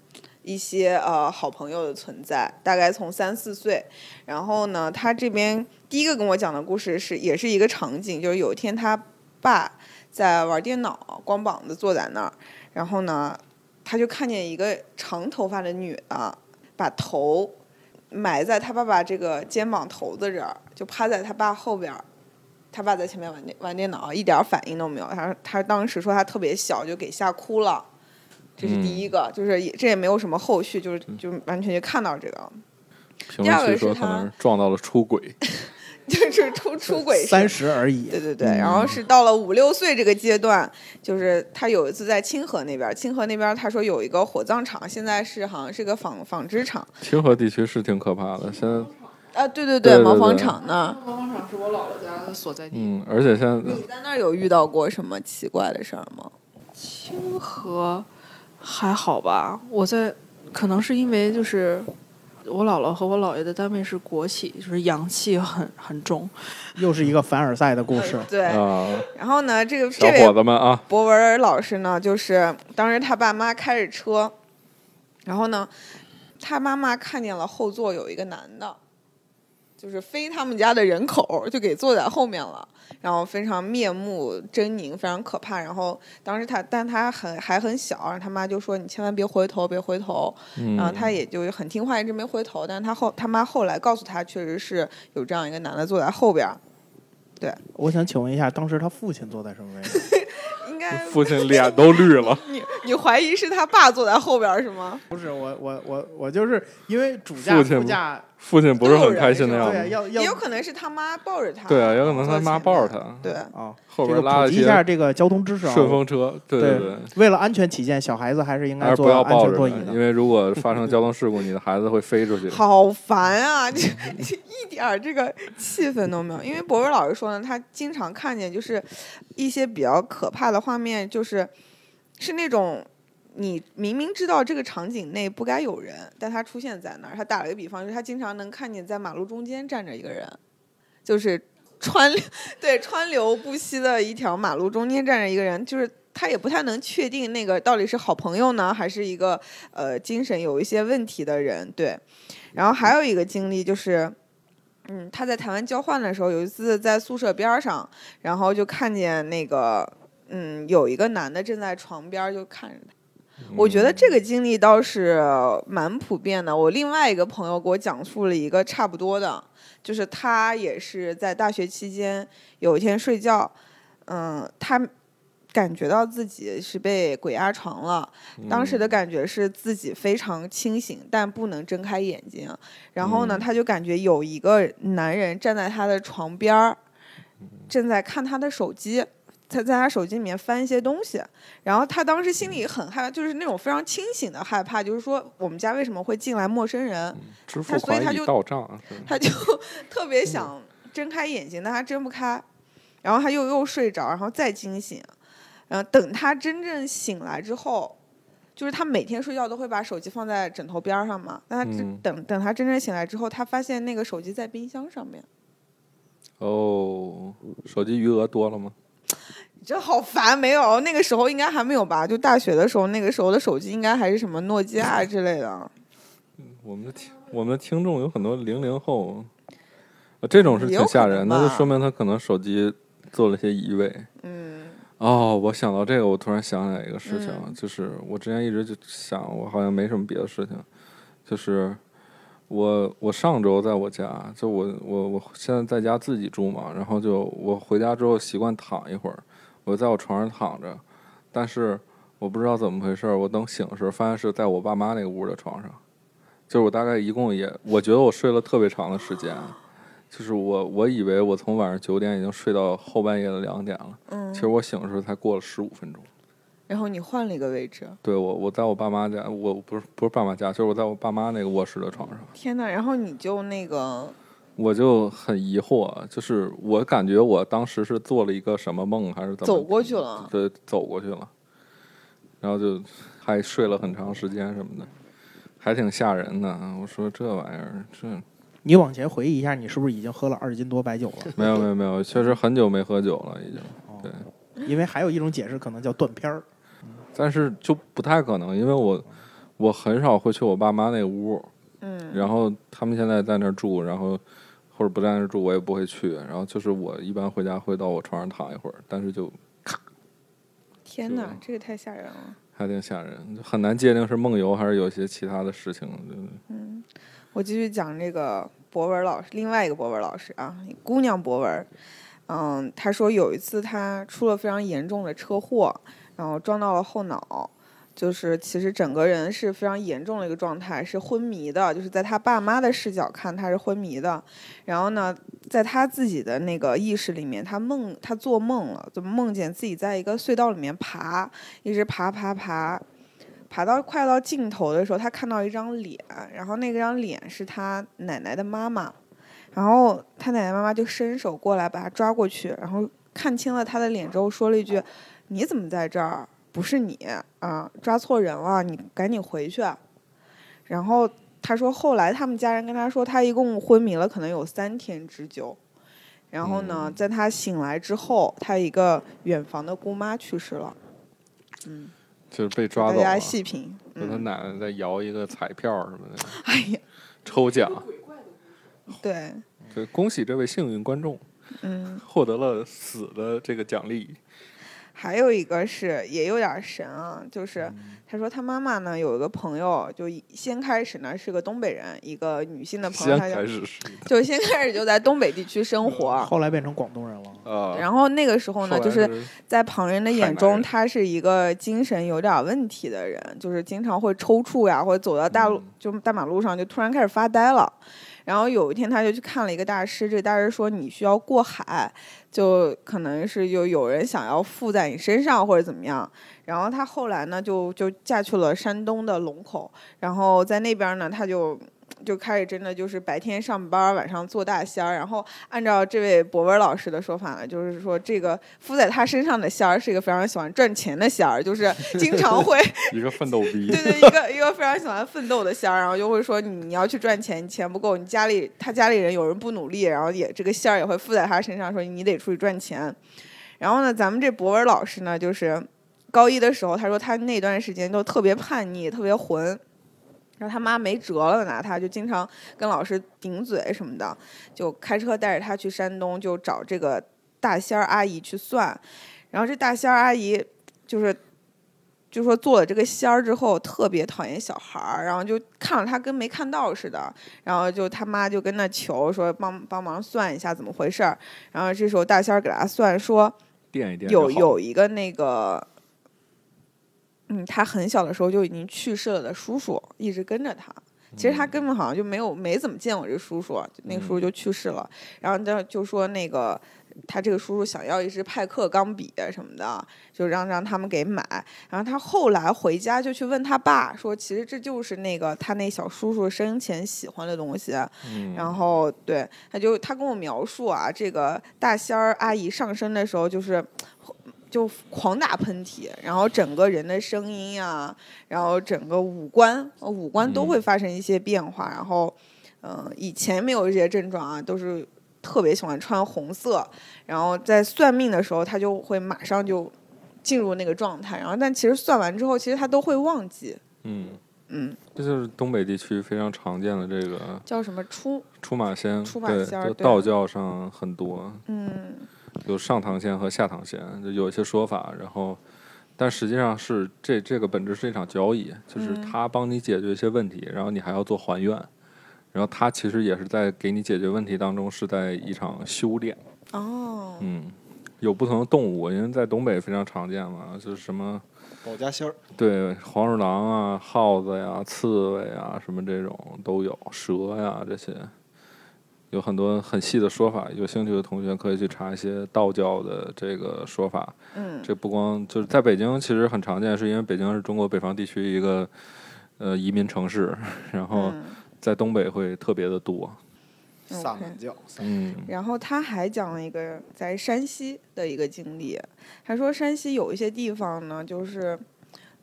一些呃好朋友的存在，大概从三四岁。然后呢，他这边第一个跟我讲的故事是也是一个场景，就是有一天他爸在玩电脑，光膀子坐在那儿，然后呢，他就看见一个长头发的女的把头埋在他爸爸这个肩膀头子这儿，就趴在他爸后边儿。他爸在前面玩电玩电脑，一点反应都没有。他他当时说他特别小，就给吓哭了。这是第一个，就是也这也没有什么后续，就是就完全就看到这个，评第二个是他能撞到了出轨，*laughs* 就是出出轨三十而已。对对对，然后是到了五六岁这个阶段，就是他有一次在清河那边，清河那边他说有一个火葬场，现在是好像是个纺纺织厂清河地区是挺可怕的。现在，啊，对对对对毛纺厂那儿。毛纺厂是我姥姥家的所在地。嗯，而且现在你在那儿有遇到过什么奇怪的事儿吗？清河还好吧，我在可能是因为就是我姥姥和我姥爷的单位是国企，就是阳气很很重。又是一个凡尔赛的故事。*laughs* 对，啊，然后呢，这个小伙子们啊，博文老师呢，就是当时他爸妈开着车，然后呢，他妈妈看见了后座有一个男的，就是非他们家的人口，就给坐在后面了，然后非常面目狰狞，非常可怕。然后当时他，但他很还很小，然后他妈就说：“你千万别回头，别回头。”然后嗯，他也就很听话，一直没回头。但是他后他妈后来告诉他，确实是有这样一个男的坐在后边对，我想请问一下，当时他父亲坐在什么位置？*laughs* 应该父亲脸都绿了。*laughs* 你你怀疑是他爸坐在后边是吗？不是我我我我就是因为主驾父亲副驾父亲不是很开心的样子。要要也有可能是他妈抱着他。对啊，有可能他妈抱着他。对，啊，后边拉了一普及一下这个交通知识啊。顺风车。对对对，为了安全起见，小孩子还是应还是不该坐安要抱着他，全座椅的因。为如果发生交通事故，你的孩子会飞出去。好烦啊！这 *laughs* 这一点儿这个气氛都没有。因为博文老师说呢，他经常看见就是一些比较可怕的画面，就是是那种你明明知道这个场景内不该有人，但他出现在那儿。他打了个比方，就是他经常能看见在马路中间站着一个人，就是川流 *laughs* 对川流不息的一条马路中间站着一个人，就是他也不太能确定那个到底是好朋友呢，还是一个呃精神有一些问题的人。对，然后还有一个经历就是。嗯，他在台湾交换的时候，有一次在宿舍边儿上，然后就看见那个，嗯，有一个男的正在床边就看着他。我觉得这个经历倒是蛮普遍的。我另外一个朋友给我讲述了一个差不多的，就是他也是在大学期间有一天睡觉，嗯，他感觉到自己是被鬼压床了。当时的感觉是自己非常清醒，但不能睁开眼睛。然后呢，嗯他就感觉有一个男人站在他的床边儿，正在看他的手机。他在他手机里面翻一些东西，然后他当时心里很害怕，就是那种非常清醒的害怕，就是说我们家为什么会进来陌生人？支付他所以他款已就到账，他就 *laughs* 特别想睁开眼睛，但他睁不开，然后他又又睡着，然后再惊醒，然后等他真正醒来之后，就是他每天睡觉都会把手机放在枕头边儿上嘛，但他等等他真正醒来之后，他发现那个手机在冰箱上面，哦，手机余额多了吗？你这好烦，没有那个时候应该还没有吧？就大学的时候，那个时候的手机应该还是什么诺基亚 *laughs* 之类的，我们的听我们的听众有很多零零后，呃这种是挺吓人，那就说明他可能手机做了些移位。嗯哦，我想到这个，我突然想起来一个事情，嗯就是我之前一直就想，我好像没什么别的事情，就是我我上周在我家，就我我我现在在家自己住嘛，然后就我回家之后习惯躺一会儿，我在我床上躺着，但是我不知道怎么回事儿，我等醒的时候发现是在我爸妈那个屋的床上，就是我大概一共也，我觉得我睡了特别长的时间。就是我，我以为我从晚上九点已经睡到后半夜的两点了，嗯其，实我醒的时候才过了十五分钟。然后你换了一个位置，对我，我在我爸妈家，我不是不是爸妈家，就是我在我爸妈那个卧室的床上，天呐，然后你就那个。我就很疑惑，就是我感觉我当时是做了一个什么梦，还是怎么走过去了对，走过去了，然后就还睡了很长时间什么的，还挺吓人的。我说这玩意儿，这你往前回忆一下，你是不是已经喝了二斤多白酒了？没有没有没有，确实很久没喝酒了，已经。对，因为还有一种解释，可能叫断片儿。但是就不太可能，因为我我很少会去我爸妈那屋，嗯，然后他们现在在那儿住，然后或者不在那儿住，我也不会去。然后就是我一般回家会到我床上躺一会儿，但是就天哪，这个太吓人了。还挺吓人，就很难界定是梦游还是有些其他的事情。嗯，我继续讲这个博文老师，另外一个博文老师啊，姑娘博文。嗯，他说有一次他出了非常严重的车祸，然后撞到了后脑，就是其实整个人是非常严重的一个状态，是昏迷的，就是在他爸妈的视角看他是昏迷的。然后呢，在他自己的那个意识里面，他梦他做梦了，就梦见自己在一个隧道里面爬，一直爬爬爬，爬到快到尽头的时候，他看到一张脸，然后那张脸是他奶奶的妈妈，然后他奶奶妈妈就伸手过来把他抓过去，然后看清了他的脸之后说了一句：“你怎么在这儿？不是你啊，抓错人了，你赶紧回去。然后他说，后来他们家人跟他说，他一共昏迷了可能有三天之久。然后呢，在他醒来之后，他一个远房的姑妈去世了。嗯，就是被抓大家，细品。就他嗯，奶奶在摇一个彩票什么的哎呀，抽奖，对，就恭喜这位幸运观众嗯，获得了死的这个奖励。还有一个是也有点神啊，就是他说他妈妈呢有一个朋友，就先开始呢是个东北人，一个女性的朋友，先她就开始就先开始就在东北地区生活。后来变成广东人了。呃，然后那个时候呢，就是在旁人的眼中，他是一个精神有点问题的人，就是经常会抽搐呀，或者走到大路、嗯就大马路上就突然开始发呆了。然后有一天，他就去看了一个大师，这大师说你需要过海，就可能是有有人想要附在你身上或者怎么样。然后他后来呢，就就嫁去了山东的龙口，然后在那边呢，他就。就开始真的就是白天上班，晚上做大仙儿。然后按照这位博文老师的说法呢，就是说这个附在他身上的仙儿是一个非常喜欢赚钱的仙儿，就是经常 *laughs* 会一个奋斗逼对，对，一个一个非常喜欢奋斗的仙儿，然后就会说你你要去赚钱，你钱不够，你家里他家里人有人不努力，然后也这个仙儿也会附在他身上，说你得出去赚钱。然后呢，咱们这博文老师呢，就是高一的时候，他说他那段时间都特别叛逆，特别混。然后他妈没辙了，拿他就经常跟老师顶嘴什么的，就开车带着他去山东，就找这个大仙儿阿姨去算。然后这大仙儿阿姨就是就说做了这个仙儿之后特别讨厌小孩儿，然后就看了他跟没看到似的，然后就他妈就跟那求说帮帮忙算一下怎么回事儿，然后这时候大仙儿给他算说垫一垫有有一个那个，嗯，他很小的时候就已经去世了的叔叔一直跟着他。其实他根本好像就没有没怎么见我这叔叔，那个叔叔就去世了。然后他就说那个他这个叔叔想要一支派克钢笔什么的，就让让他们给买。然后他后来回家就去问他爸说，其实这就是那个他那小叔叔生前喜欢的东西。嗯然后对，他就他跟我描述啊，这个大仙儿阿姨上身的时候就是。就狂打喷嚏，然后整个人的声音呀、然后整个五官，呃五官都会发生一些变化。然后，嗯、以前没有这些症状啊，都是特别喜欢穿红色。然后在算命的时候，他就会马上就进入那个状态。然后，但其实算完之后，其实他都会忘记。嗯，嗯，这就是东北地区非常常见的这个叫什么出？出马仙，出马仙道教上很多，嗯有上堂仙和下堂仙，就有一些说法，然后。但实际上是这这个本质是一场交易，就是嗯他帮你解决一些问题，然后你还要做还愿，然后他其实也是在给你解决问题当中是在一场修炼。哦，嗯，有不同的动物，因为在东北非常常见嘛，就是什么保家仙儿，对黄鼠狼啊、耗子呀、刺猬啊什么这种都有，蛇呀这些，有很多很细的说法。有兴趣的同学可以去查一些道教的这个说法。嗯这不光就是在北京，其实很常见，是因为北京是中国北方地区一个呃移民城市，*laughs* 然后嗯在东北会特别的多。萨满教，嗯然后他还讲了一个在山西的一个经历，他说山西有一些地方呢，就是，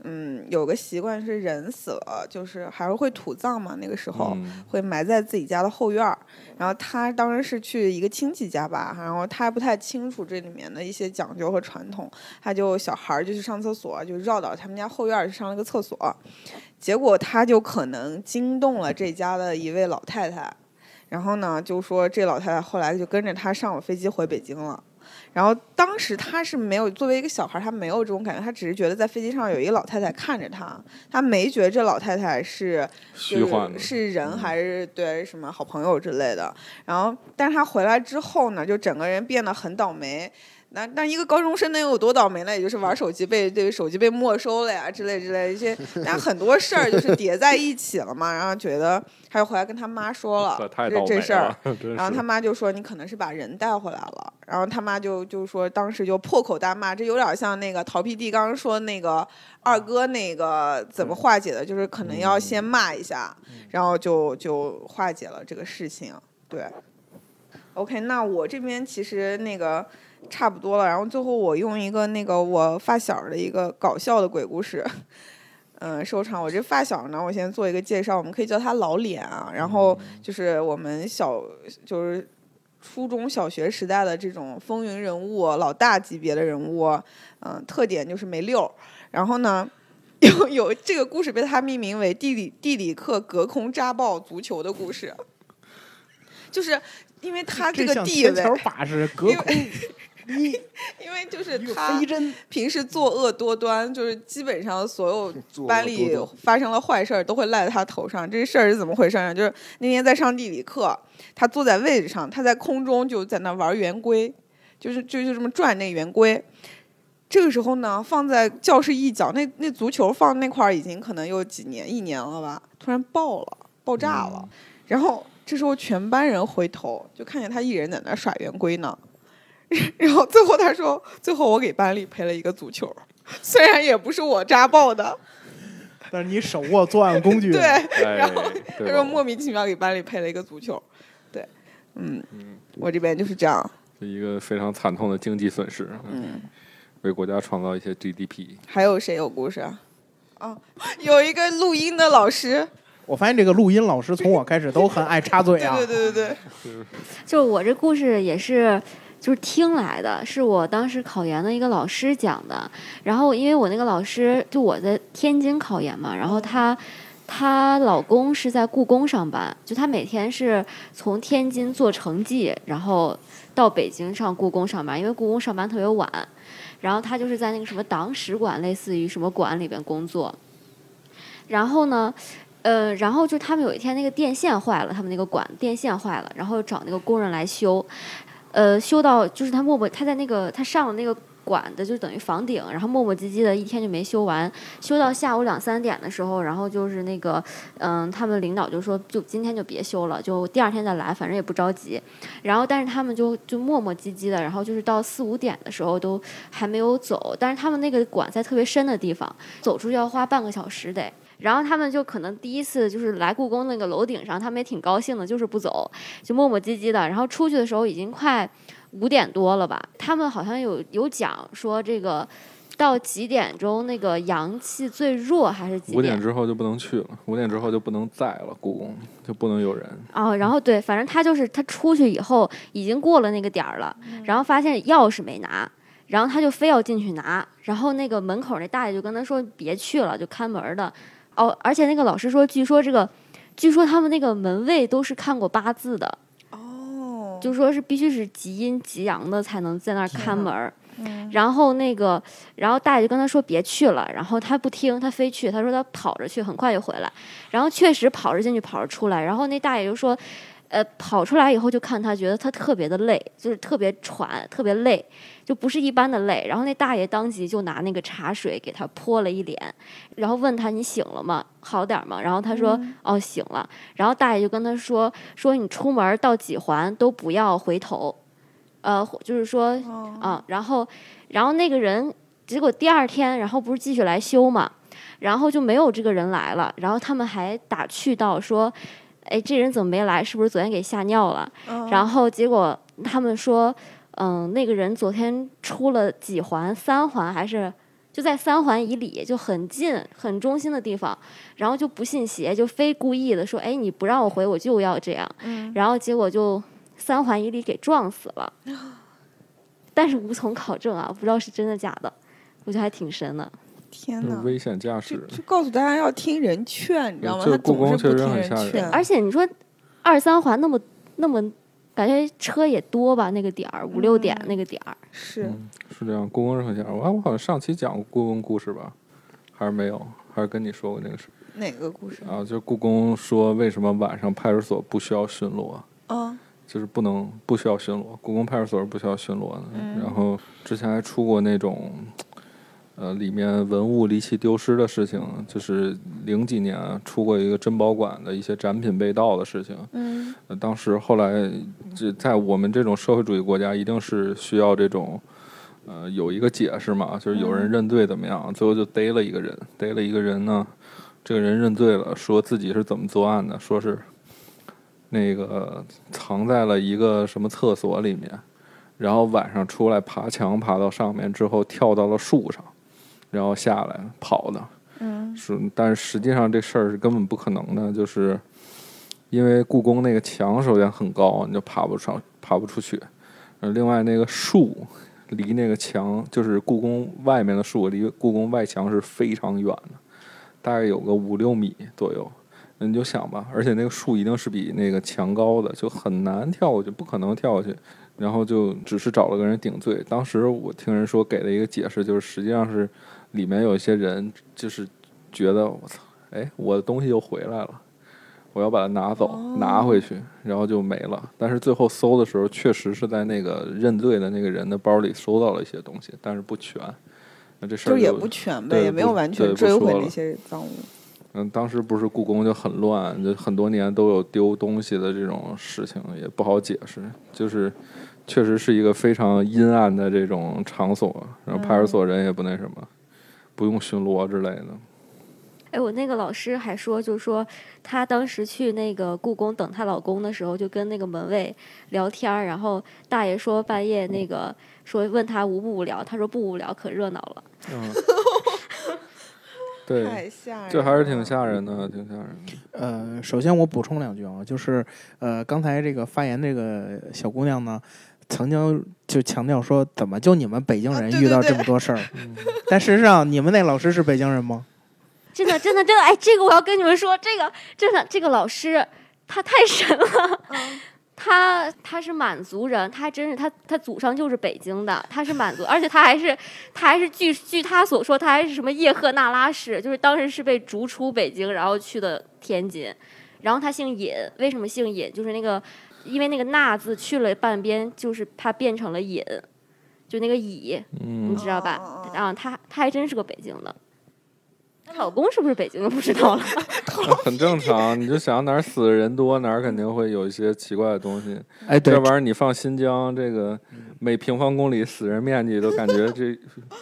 嗯，有个习惯是人死了，就是还是会土葬嘛，那个时候、嗯会埋在自己家的后院儿。然后他当时是去一个亲戚家吧，然后他还不太清楚这里面的一些讲究和传统，他就小孩儿就去上厕所，就绕到他们家后院儿去上了个厕所，结果他就可能惊动了这家的一位老太太。然后呢，就说这老太太后来就跟着他上了飞机回北京了。然后当时他是没有作为一个小孩，他没有这种感觉，他只是觉得在飞机上有一个老太太看着他，他没觉得这老太太是就 *laughs* 虚幻的是是人还是对什么好朋友之类的。然后，但是他回来之后呢，就整个人变得很倒霉。那那一个高中生能有多倒霉呢？也就是玩手机被这个手机被没收了呀，之类之类一些，但很多事儿就是叠在一起了嘛。然后觉得，他就回来跟他妈说了这这事儿然后他妈就说你可能是把人带回来了，然后他妈就就说当时就破口大骂，这有点像那个逃皮弟刚刚说那个二哥那个怎么化解的，就是可能要先骂一下，然后就就化解了这个事情。对，OK，那我这边其实那个差不多了。然后最后我用一个那个我发小的一个搞笑的鬼故事，嗯，收场。我这发小呢，我先做一个介绍，我们可以叫他老脸啊。然后就是我们小就是初中小学时代的这种风云人物，老大级别的人物，嗯，特点就是没溜儿。然后呢，有 *laughs* 有这个故事被他命名为地理地理课隔空扎爆足球的故事，就是因为他这个地位，把式，隔因空一 *laughs* 因为就是他平时作恶多端，就是基本上所有 *laughs* 班里发生了坏事儿都会赖在他头上。这事儿是怎么回事呢？就是那天在上地理课，他坐在位置上，他在空中就在那玩圆规，就是就就这么转那圆规。这个时候呢，放在教室一角，那那足球放那块儿已经可能有几年一年了吧，突然爆了，爆炸了。然后这时候全班人回头，就看见他一人在那儿耍圆规呢。然后最后他说，最后我给班里赔了一个足球，虽然也不是我扎爆的，*laughs* 但是你手握作案工具，对，哎然后他说莫名其妙给班里赔了一个足球，对，嗯，我这边就是这样，是一个非常惨痛的经济损失，嗯，为国家创造一些 GDP。还有谁有故事啊？哦，有一个录音的老师，我发现这个录音老师从我开始都很爱插嘴啊。对对对对对，*laughs* 就我这故事也是。就是听来的，是我当时考研的一个老师讲的。然后，因为我那个老师，就我在天津考研嘛，然后她，她老公是在故宫上班，就她每天是从天津坐城际，然后到北京上故宫上班，因为故宫上班特别晚。然后她就是在那个什么党史馆，类似于什么馆里边工作。然后呢，呃，然后就他们有一天那个电线坏了，他们那个馆电线坏了，然后找那个工人来修。呃，修到就是他默默他在那个他上了那个管子，就等于房顶，然后磨磨唧唧的一天就没修完，修到下午两三点的时候，然后就是那个嗯，他们领导就说就今天就别修了，就第二天再来，反正也不着急。然后但是他们就就磨磨唧唧的，然后就是到四五点的时候都还没有走，但是他们那个管在特别深的地方，走出去要花半个小时得。然后他们就可能第一次就是来故宫那个楼顶上，他们也挺高兴的，就是不走，就磨磨唧唧的。然后出去的时候已经快五点多了吧？他们好像有有讲说这个到几点钟那个阳气最弱还是几点五点之后就不能去了，五点之后就不能在了，故宫就不能有人。哦，然后对，反正他就是他出去以后已经过了那个点儿了，然后发现钥匙没拿，然后他就非要进去拿，然后那个门口那大爷就跟他说别去了，就看门儿的。哦，而且那个老师说，据说这个，据说他们那个门卫都是看过八字的，哦，就说是必须是极阴极阳的才能在那儿看门儿。嗯然后那个，然后大爷就跟他说别去了，然后他不听，他非去，他说他跑着去，很快就回来。然后确实跑着进去，跑着出来。然后那大爷就说，呃，跑出来以后就看他，觉得他特别的累，就是特别喘，特别累，就不是一般的累。然后那大爷当即就拿那个茶水给他泼了一脸，然后问他你醒了吗？好点儿吗？然后他说、哦醒了。然后大爷就跟他说说你出门到几环都不要回头，呃，就是说哦啊，然后，然后那个人，结果第二天，然后不是继续来修嘛，然后就没有这个人来了，然后他们还打趣道说，哎，这人怎么没来？是不是昨天给吓尿了？嗯然后结果他们说，嗯，那个人昨天出了几环，三环还是就在三环以里，就很近、很中心的地方，然后就不信邪，就非故意的说，哎，你不让我回，我就要这样。嗯然后结果就三环以里给撞死了，*laughs* 但是无从考证啊，不知道是真的假的，我觉得还挺神的。就是天呐，危险驾驶，就告诉大家要听人劝，你知道吗？这他故宫确总是不听实很吓人人劝，而且你说二三环那么那么，感觉车也多吧？那个点儿五六点嗯那个点儿，是嗯，是这样。故宫是很吓人。我我好像上期讲过故宫故事吧，还是没有？还是跟你说过那个事？哪个故事？啊，就是故宫说为什么晚上派出所不需要巡逻，啊，就是不能不需要巡逻，故宫派出所是不需要巡逻的。嗯然后之前还出过那种，呃，里面文物离奇丢失的事情，就是零几年出过一个珍宝馆的一些展品被盗的事情。嗯呃，当时后来这在我们这种社会主义国家，一定是需要这种。呃，有一个解释嘛，就是有人嗯认罪怎么样？最后就逮了一个人，逮了一个人呢，这个人认罪了，说自己是怎么作案的，说是那个藏在了一个什么厕所里面，然后晚上出来爬墙爬到上面之后跳到了树上，然后下来跑的。嗯，是，但是实际上这事儿是根本不可能的，就是因为故宫那个墙首先很高，你就爬不上，爬不出去。呃，另外那个树离那个墙，就是故宫外面的树离故宫外墙是非常远的，大概有个五六米左右。那你就想吧，而且那个树一定是比那个墙高的，就很难跳过去，不可能跳过去。然后就只是找了个人顶罪。当时我听人说给了一个解释，就是实际上是里面有一些人就是觉得我操，哎，我的东西又回来了，我要把它拿走、拿回去，然后就没了。但是最后搜的时候，确实是在那个认罪的那个人的包里搜到了一些东西，但是不全。那这事儿就也不全呗，对也没有完全追回那些赃物。嗯，当时不是故宫就很乱，就很多年都有丢东西的这种事情，也不好解释。就是确实是一个非常阴暗的这种场所，然后派出所人也不那什么，不用巡逻之类的。哎，我那个老师还说，就说她当时去那个故宫等她老公的时候，就跟那个门卫聊天儿，然后大爷说半夜那个说问他无不无聊，他说不无聊，可热闹了。嗯，*laughs* 对，太吓人，这还是挺吓人的，挺吓人的。呃，首先我补充两句啊，就是呃，刚才这个发言这个小姑娘呢，曾经就强调说，怎么就你们北京人遇到这么多事儿？*laughs* 但事实上，你们那老师是北京人吗？真的，真的，真的，哎，这个我要跟你们说，这个真的，这个老师他太神了。他他是满族人，他还真是他他祖上就是北京的，他是满族，而且他还是 *laughs* 他还是据据他所说，他还是什么叶赫那拉氏，就是当时是被逐出北京，然后去的天津，然后他姓尹，为什么姓尹？就是那个因为那个那字去了半边，就是它变成了尹，就那个乙，你嗯，知道吧？哦哦哦然后他他还真是个北京的。她老公是不是北京的不知道了。很正常。你就想哪儿死的人多，哪儿肯定会有一些奇怪的东西。哎，这，玩意儿你放新疆，这个每平方公里死人面积都感觉这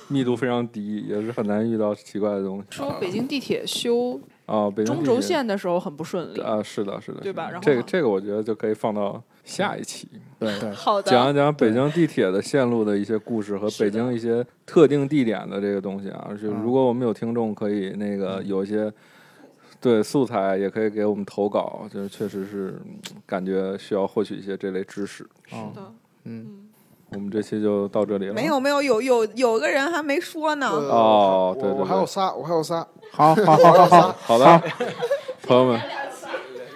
密度非常低，也是很难遇到奇怪的东西。说北京地铁修啊，北京中轴地铁线的时候很不顺利。啊，是的，是的，对吧然后这个这个我觉得就可以放到下一期，*laughs* 对对，好讲一讲北京地铁的线路的一些故事和北京一些特定地点的这个东西啊。就嗯如果我们有听众可以那个有一些对素材，也可以给我们投稿，就是确实是嗯感觉需要获取一些这类知识。是的，嗯，我们这期就到这里了。没有没有有有有个人还没说呢，呃哦对对我我还有仨，我还有仨。好好好好好，好 *laughs* 的，朋友们，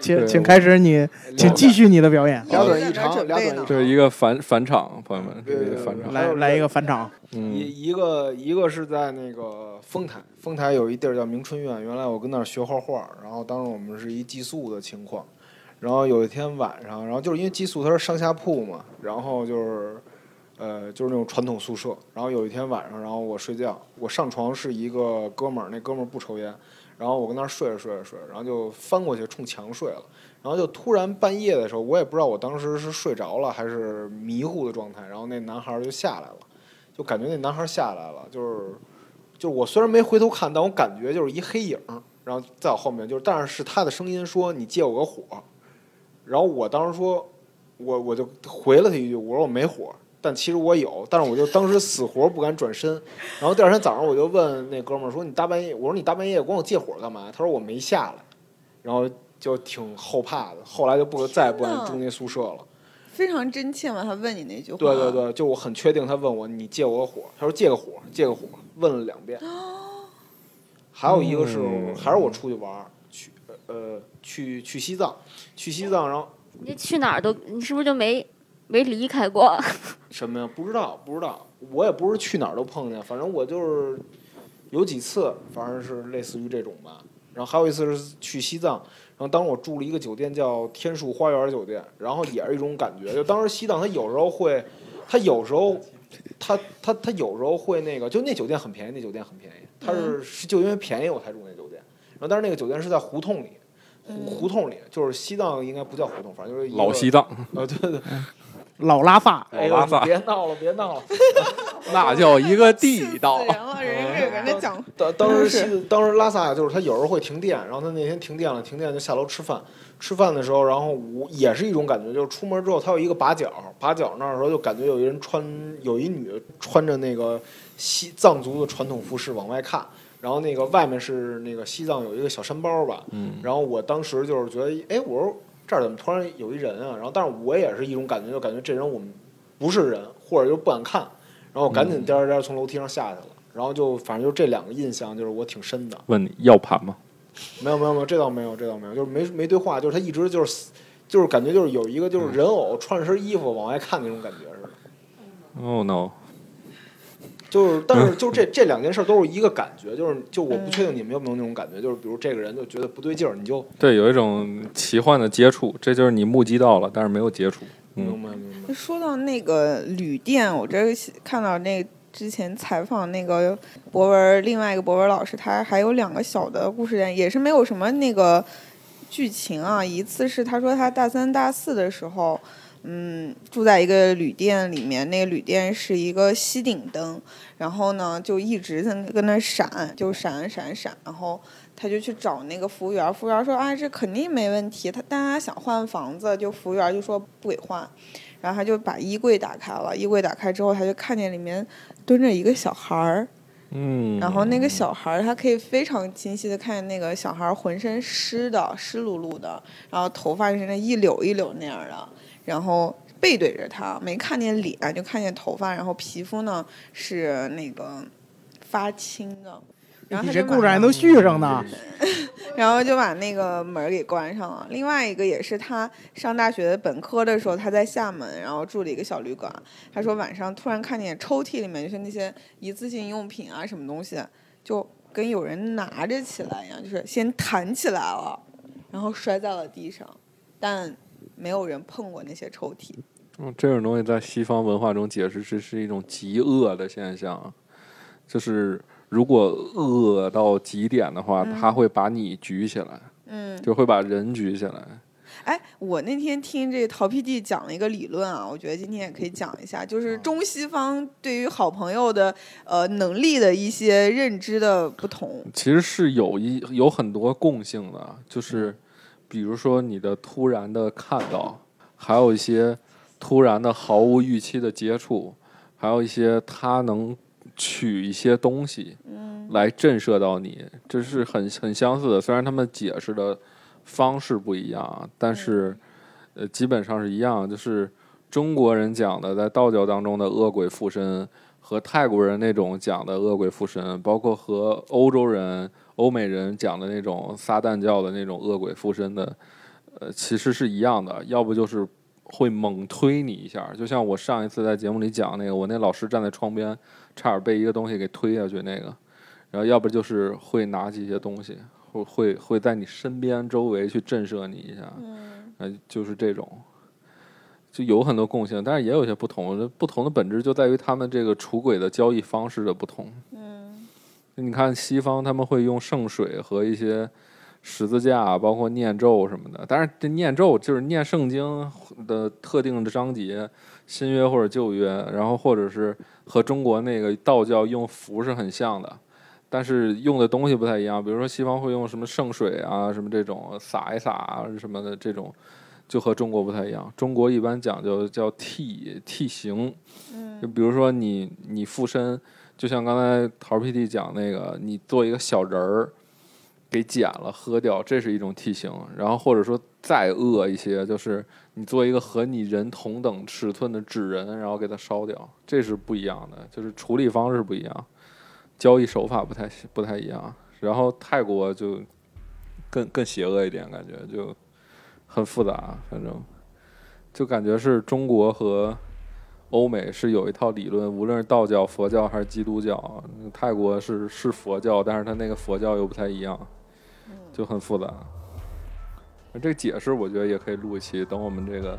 请请开始你，请继续你的表演，两短一长。这是一个返返场，朋友们，这是一个返场。来来一个返场，嗯，一一个一个是在那个丰台，丰台有一地儿叫明春院，原来我跟那儿学画画，然后当时我们是一寄宿的情况，然后有一天晚上，然后就是因为寄宿它是上下铺嘛，然后就是，呃，就是那种传统宿舍，然后有一天晚上，然后我睡觉，我上床是一个哥们儿，那哥们儿不抽烟，然后我跟那儿睡着睡着睡着，然后就翻过去冲墙睡了。然后就突然半夜的时候，我也不知道我当时是睡着了还是迷糊的状态，然后那男孩就下来了，就感觉那男孩下来了，就是就是我虽然没回头看，但我感觉就是一黑影，然后在我后面，就是但是是他的声音说你借我个火，然后我当时说，我我就回了他一句，我说我没火，但其实我有，但是我就当时死活不敢转身，然后第二天早上我就问那哥们儿说你大半夜，我说你大半夜管我借火干嘛？他说我没下来，然后就挺后怕的，后来就不再也不敢住那宿舍了。非常真切嘛。他问你那句话，对对，对，就我很确定，他问我你借我个火，他说借个火，借个火，问了两遍。还有一个是，嗯还是我出去玩儿，去呃去去西藏，去西藏，然后你去哪儿都，你是不是就没没离开过？*laughs* 什么呀？不知道，不知道，我也不是去哪儿都碰见，反正我就是有几次，反正是类似于这种吧。然后还有一次是去西藏，然后当时我住了一个酒店叫天树花园酒店，然后也是一种感觉，就当时西藏它有时候会，它有时候。它它它有时候会那个，就那酒店很便宜，那酒店很便宜，它是是就因为便宜我才住那酒店，然后但是那个酒店是在胡同里，胡胡同里，就是西藏应该不叫胡同，反正就是老西藏，啊，对对，老拉萨，哎呦老拉萨别闹了，别闹了，*laughs* 那叫一个地道。*laughs* 人了，人家这个人家讲。当当时西当时拉萨就是他有时候会停电，然后他那天停电了，停电就下楼吃饭。吃饭的时候，然后我也是一种感觉，就是出门之后，他有一个把角，把角那儿的时候就感觉有一人穿，有一女穿着那个西藏族的传统服饰往外看，然后那个外面是那个西藏有一个小山包吧，嗯，然后我当时就是觉得，哎，我说这儿怎么突然有一人啊？然后但是我也是一种感觉，就感觉这人我们不是人，或者就不敢看，然后我赶紧颠儿颠从楼梯上下去了，然后就反正就这两个印象就是我挺深的。问你要盘吗？没有没有没有，这倒没有，这倒没有，就是没没对话，就是他一直就是就是感觉就是有一个就是人偶穿着身衣服往外看那种感觉似的。哦 no，就是，但是就这这两件事都是一个感觉，就是就我不确定你们有没有那种感觉，就是比如这个人就觉得不对劲儿，你就对，有一种奇幻的接触，这就是你目击到了，但是没有接触。嗯，明白明白。说到那个旅店，我这看到那之前采访那个博文，另外一个博文老师，他还有两个小的故事点，也是没有什么那个剧情啊。一次是他说他大三大四的时候，嗯，住在一个旅店里面，那个旅店是一个吸顶灯，然后呢就一直在那跟那闪，就闪闪闪，然后他就去找那个服务员，服务员说啊这肯定没问题，他但他想换房子，就服务员就说不给换。然后他就把衣柜打开了，衣柜打开之后，他就看见里面蹲着一个小孩儿，嗯，然后那个小孩儿他可以非常清晰的看见那个小孩儿浑身湿的，湿漉漉的，然后头发是那一绺一绺那样的，然后背对着他，没看见脸，就看见头发，然后皮肤呢是那个发青的。然后你他这故事还能续上呢。*laughs* 然后就把那个门给关上了。另外一个也是他上大学本科的时候，他在厦门，然后住了一个小旅馆。他说晚上突然看见抽屉里面就是那些一次性用品啊，什么东西，就跟有人拿着起来一样，就是先弹起来了，然后摔在了地上，但没有人碰过那些抽屉。嗯，这种东西在西方文化中解释这是一种极恶的现象，就是如果恶到极点的话，他会把你举起来，嗯，就会把人举起来。哎，我那天听这个陶 PD 讲了一个理论啊，我觉得今天也可以讲一下，就是中西方对于好朋友的呃能力的一些认知的不同。其实是有一有很多共性的，就是比如说你的突然的看到，还有一些突然的毫无预期的接触，还有一些他能取一些东西嗯来震慑到你，这是很很相似的。虽然他们解释的方式不一样，但是呃基本上是一样，就是中国人讲的在道教当中的恶鬼附身。和泰国人那种讲的恶鬼附身，包括和欧洲人、欧美人讲的那种撒旦教的那种恶鬼附身的，呃，其实是一样的。要不就是会猛推你一下，就像我上一次在节目里讲那个，我那老师站在窗边，差点被一个东西给推下去那个。然后要不就是会拿起一些东西，会会会在你身边周围去震慑你一下，嗯呃，就是这种。就有很多共性，但是也有些不同。不同的本质就在于他们这个出轨的交易方式的不同。嗯你看西方他们会用圣水和一些十字架，包括念咒什么的。但是这念咒就是念圣经的特定的章节，新约或者旧约，然后或者是和中国那个道教用符是很像的，但是用的东西不太一样。比如说西方会用什么圣水啊，什么这种洒一洒啊什么的这种。就和中国不太一样，中国一般讲究叫替替形，就嗯比如说你你附身，就像刚才陶 PD 讲那个，你做一个小人儿，给剪了喝掉，这是一种替行。然后或者说再恶一些，就是你做一个和你人同等尺寸的纸人，然后给它烧掉，这是不一样的，就是处理方式不一样，交易手法不太不太一样。然后泰国就更更邪恶一点，感觉就。很复杂，反正就感觉是中国和欧美是有一套理论，无论是道教、佛教还是基督教。泰国是是佛教，但是它那个佛教又不太一样，就很复杂。这个解释我觉得也可以录一期，等我们这个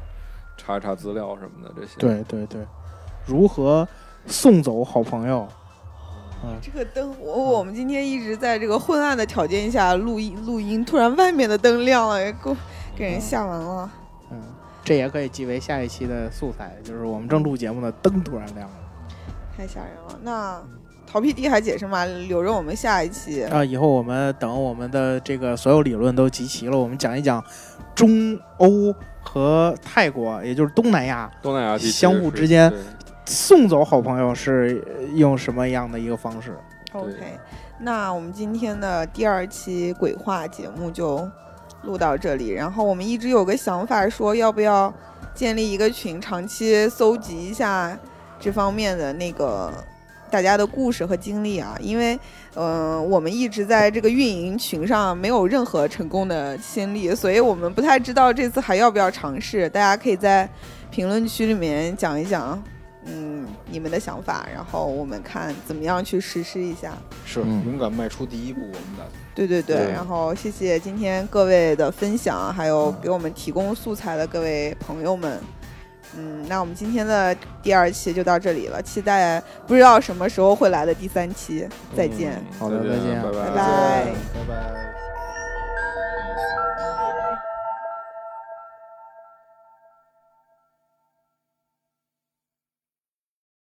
查一查资料什么的这些。对对对，如何送走好朋友？嗯，这个灯，我我们今天一直在这个昏暗的条件下录音录音，突然外面的灯亮了，给我给人吓完了。嗯，这也可以记为下一期的素材，就是我们正录节目呢灯突然亮了。太吓人了。那逃避地还解释吗，留着我们下一期。啊，以后我们等我们的这个所有理论都集齐了，我们讲一讲中欧和泰国，也就是东南亚东南亚地区相互之间送走好朋友是用什么样的一个方式？OK，那我们今天的第二期鬼话节目就录到这里。然后我们一直有个想法，说要不要建立一个群，长期搜集一下这方面的那个大家的故事和经历啊。因为，嗯、我们一直在这个运营群上没有任何成功的先例，所以我们不太知道这次还要不要尝试。大家可以在评论区里面讲一讲。嗯，你们的想法，然后我们看怎么样去实施一下。是嗯勇敢迈出第一步，我们的对对对对，然后谢谢今天各位的分享，还有给我们提供素材的各位朋友们。嗯，那我们今天的第二期就到这里了，期待不知道什么时候会来的第三期。再见。好的，再见，拜拜，拜拜，拜拜。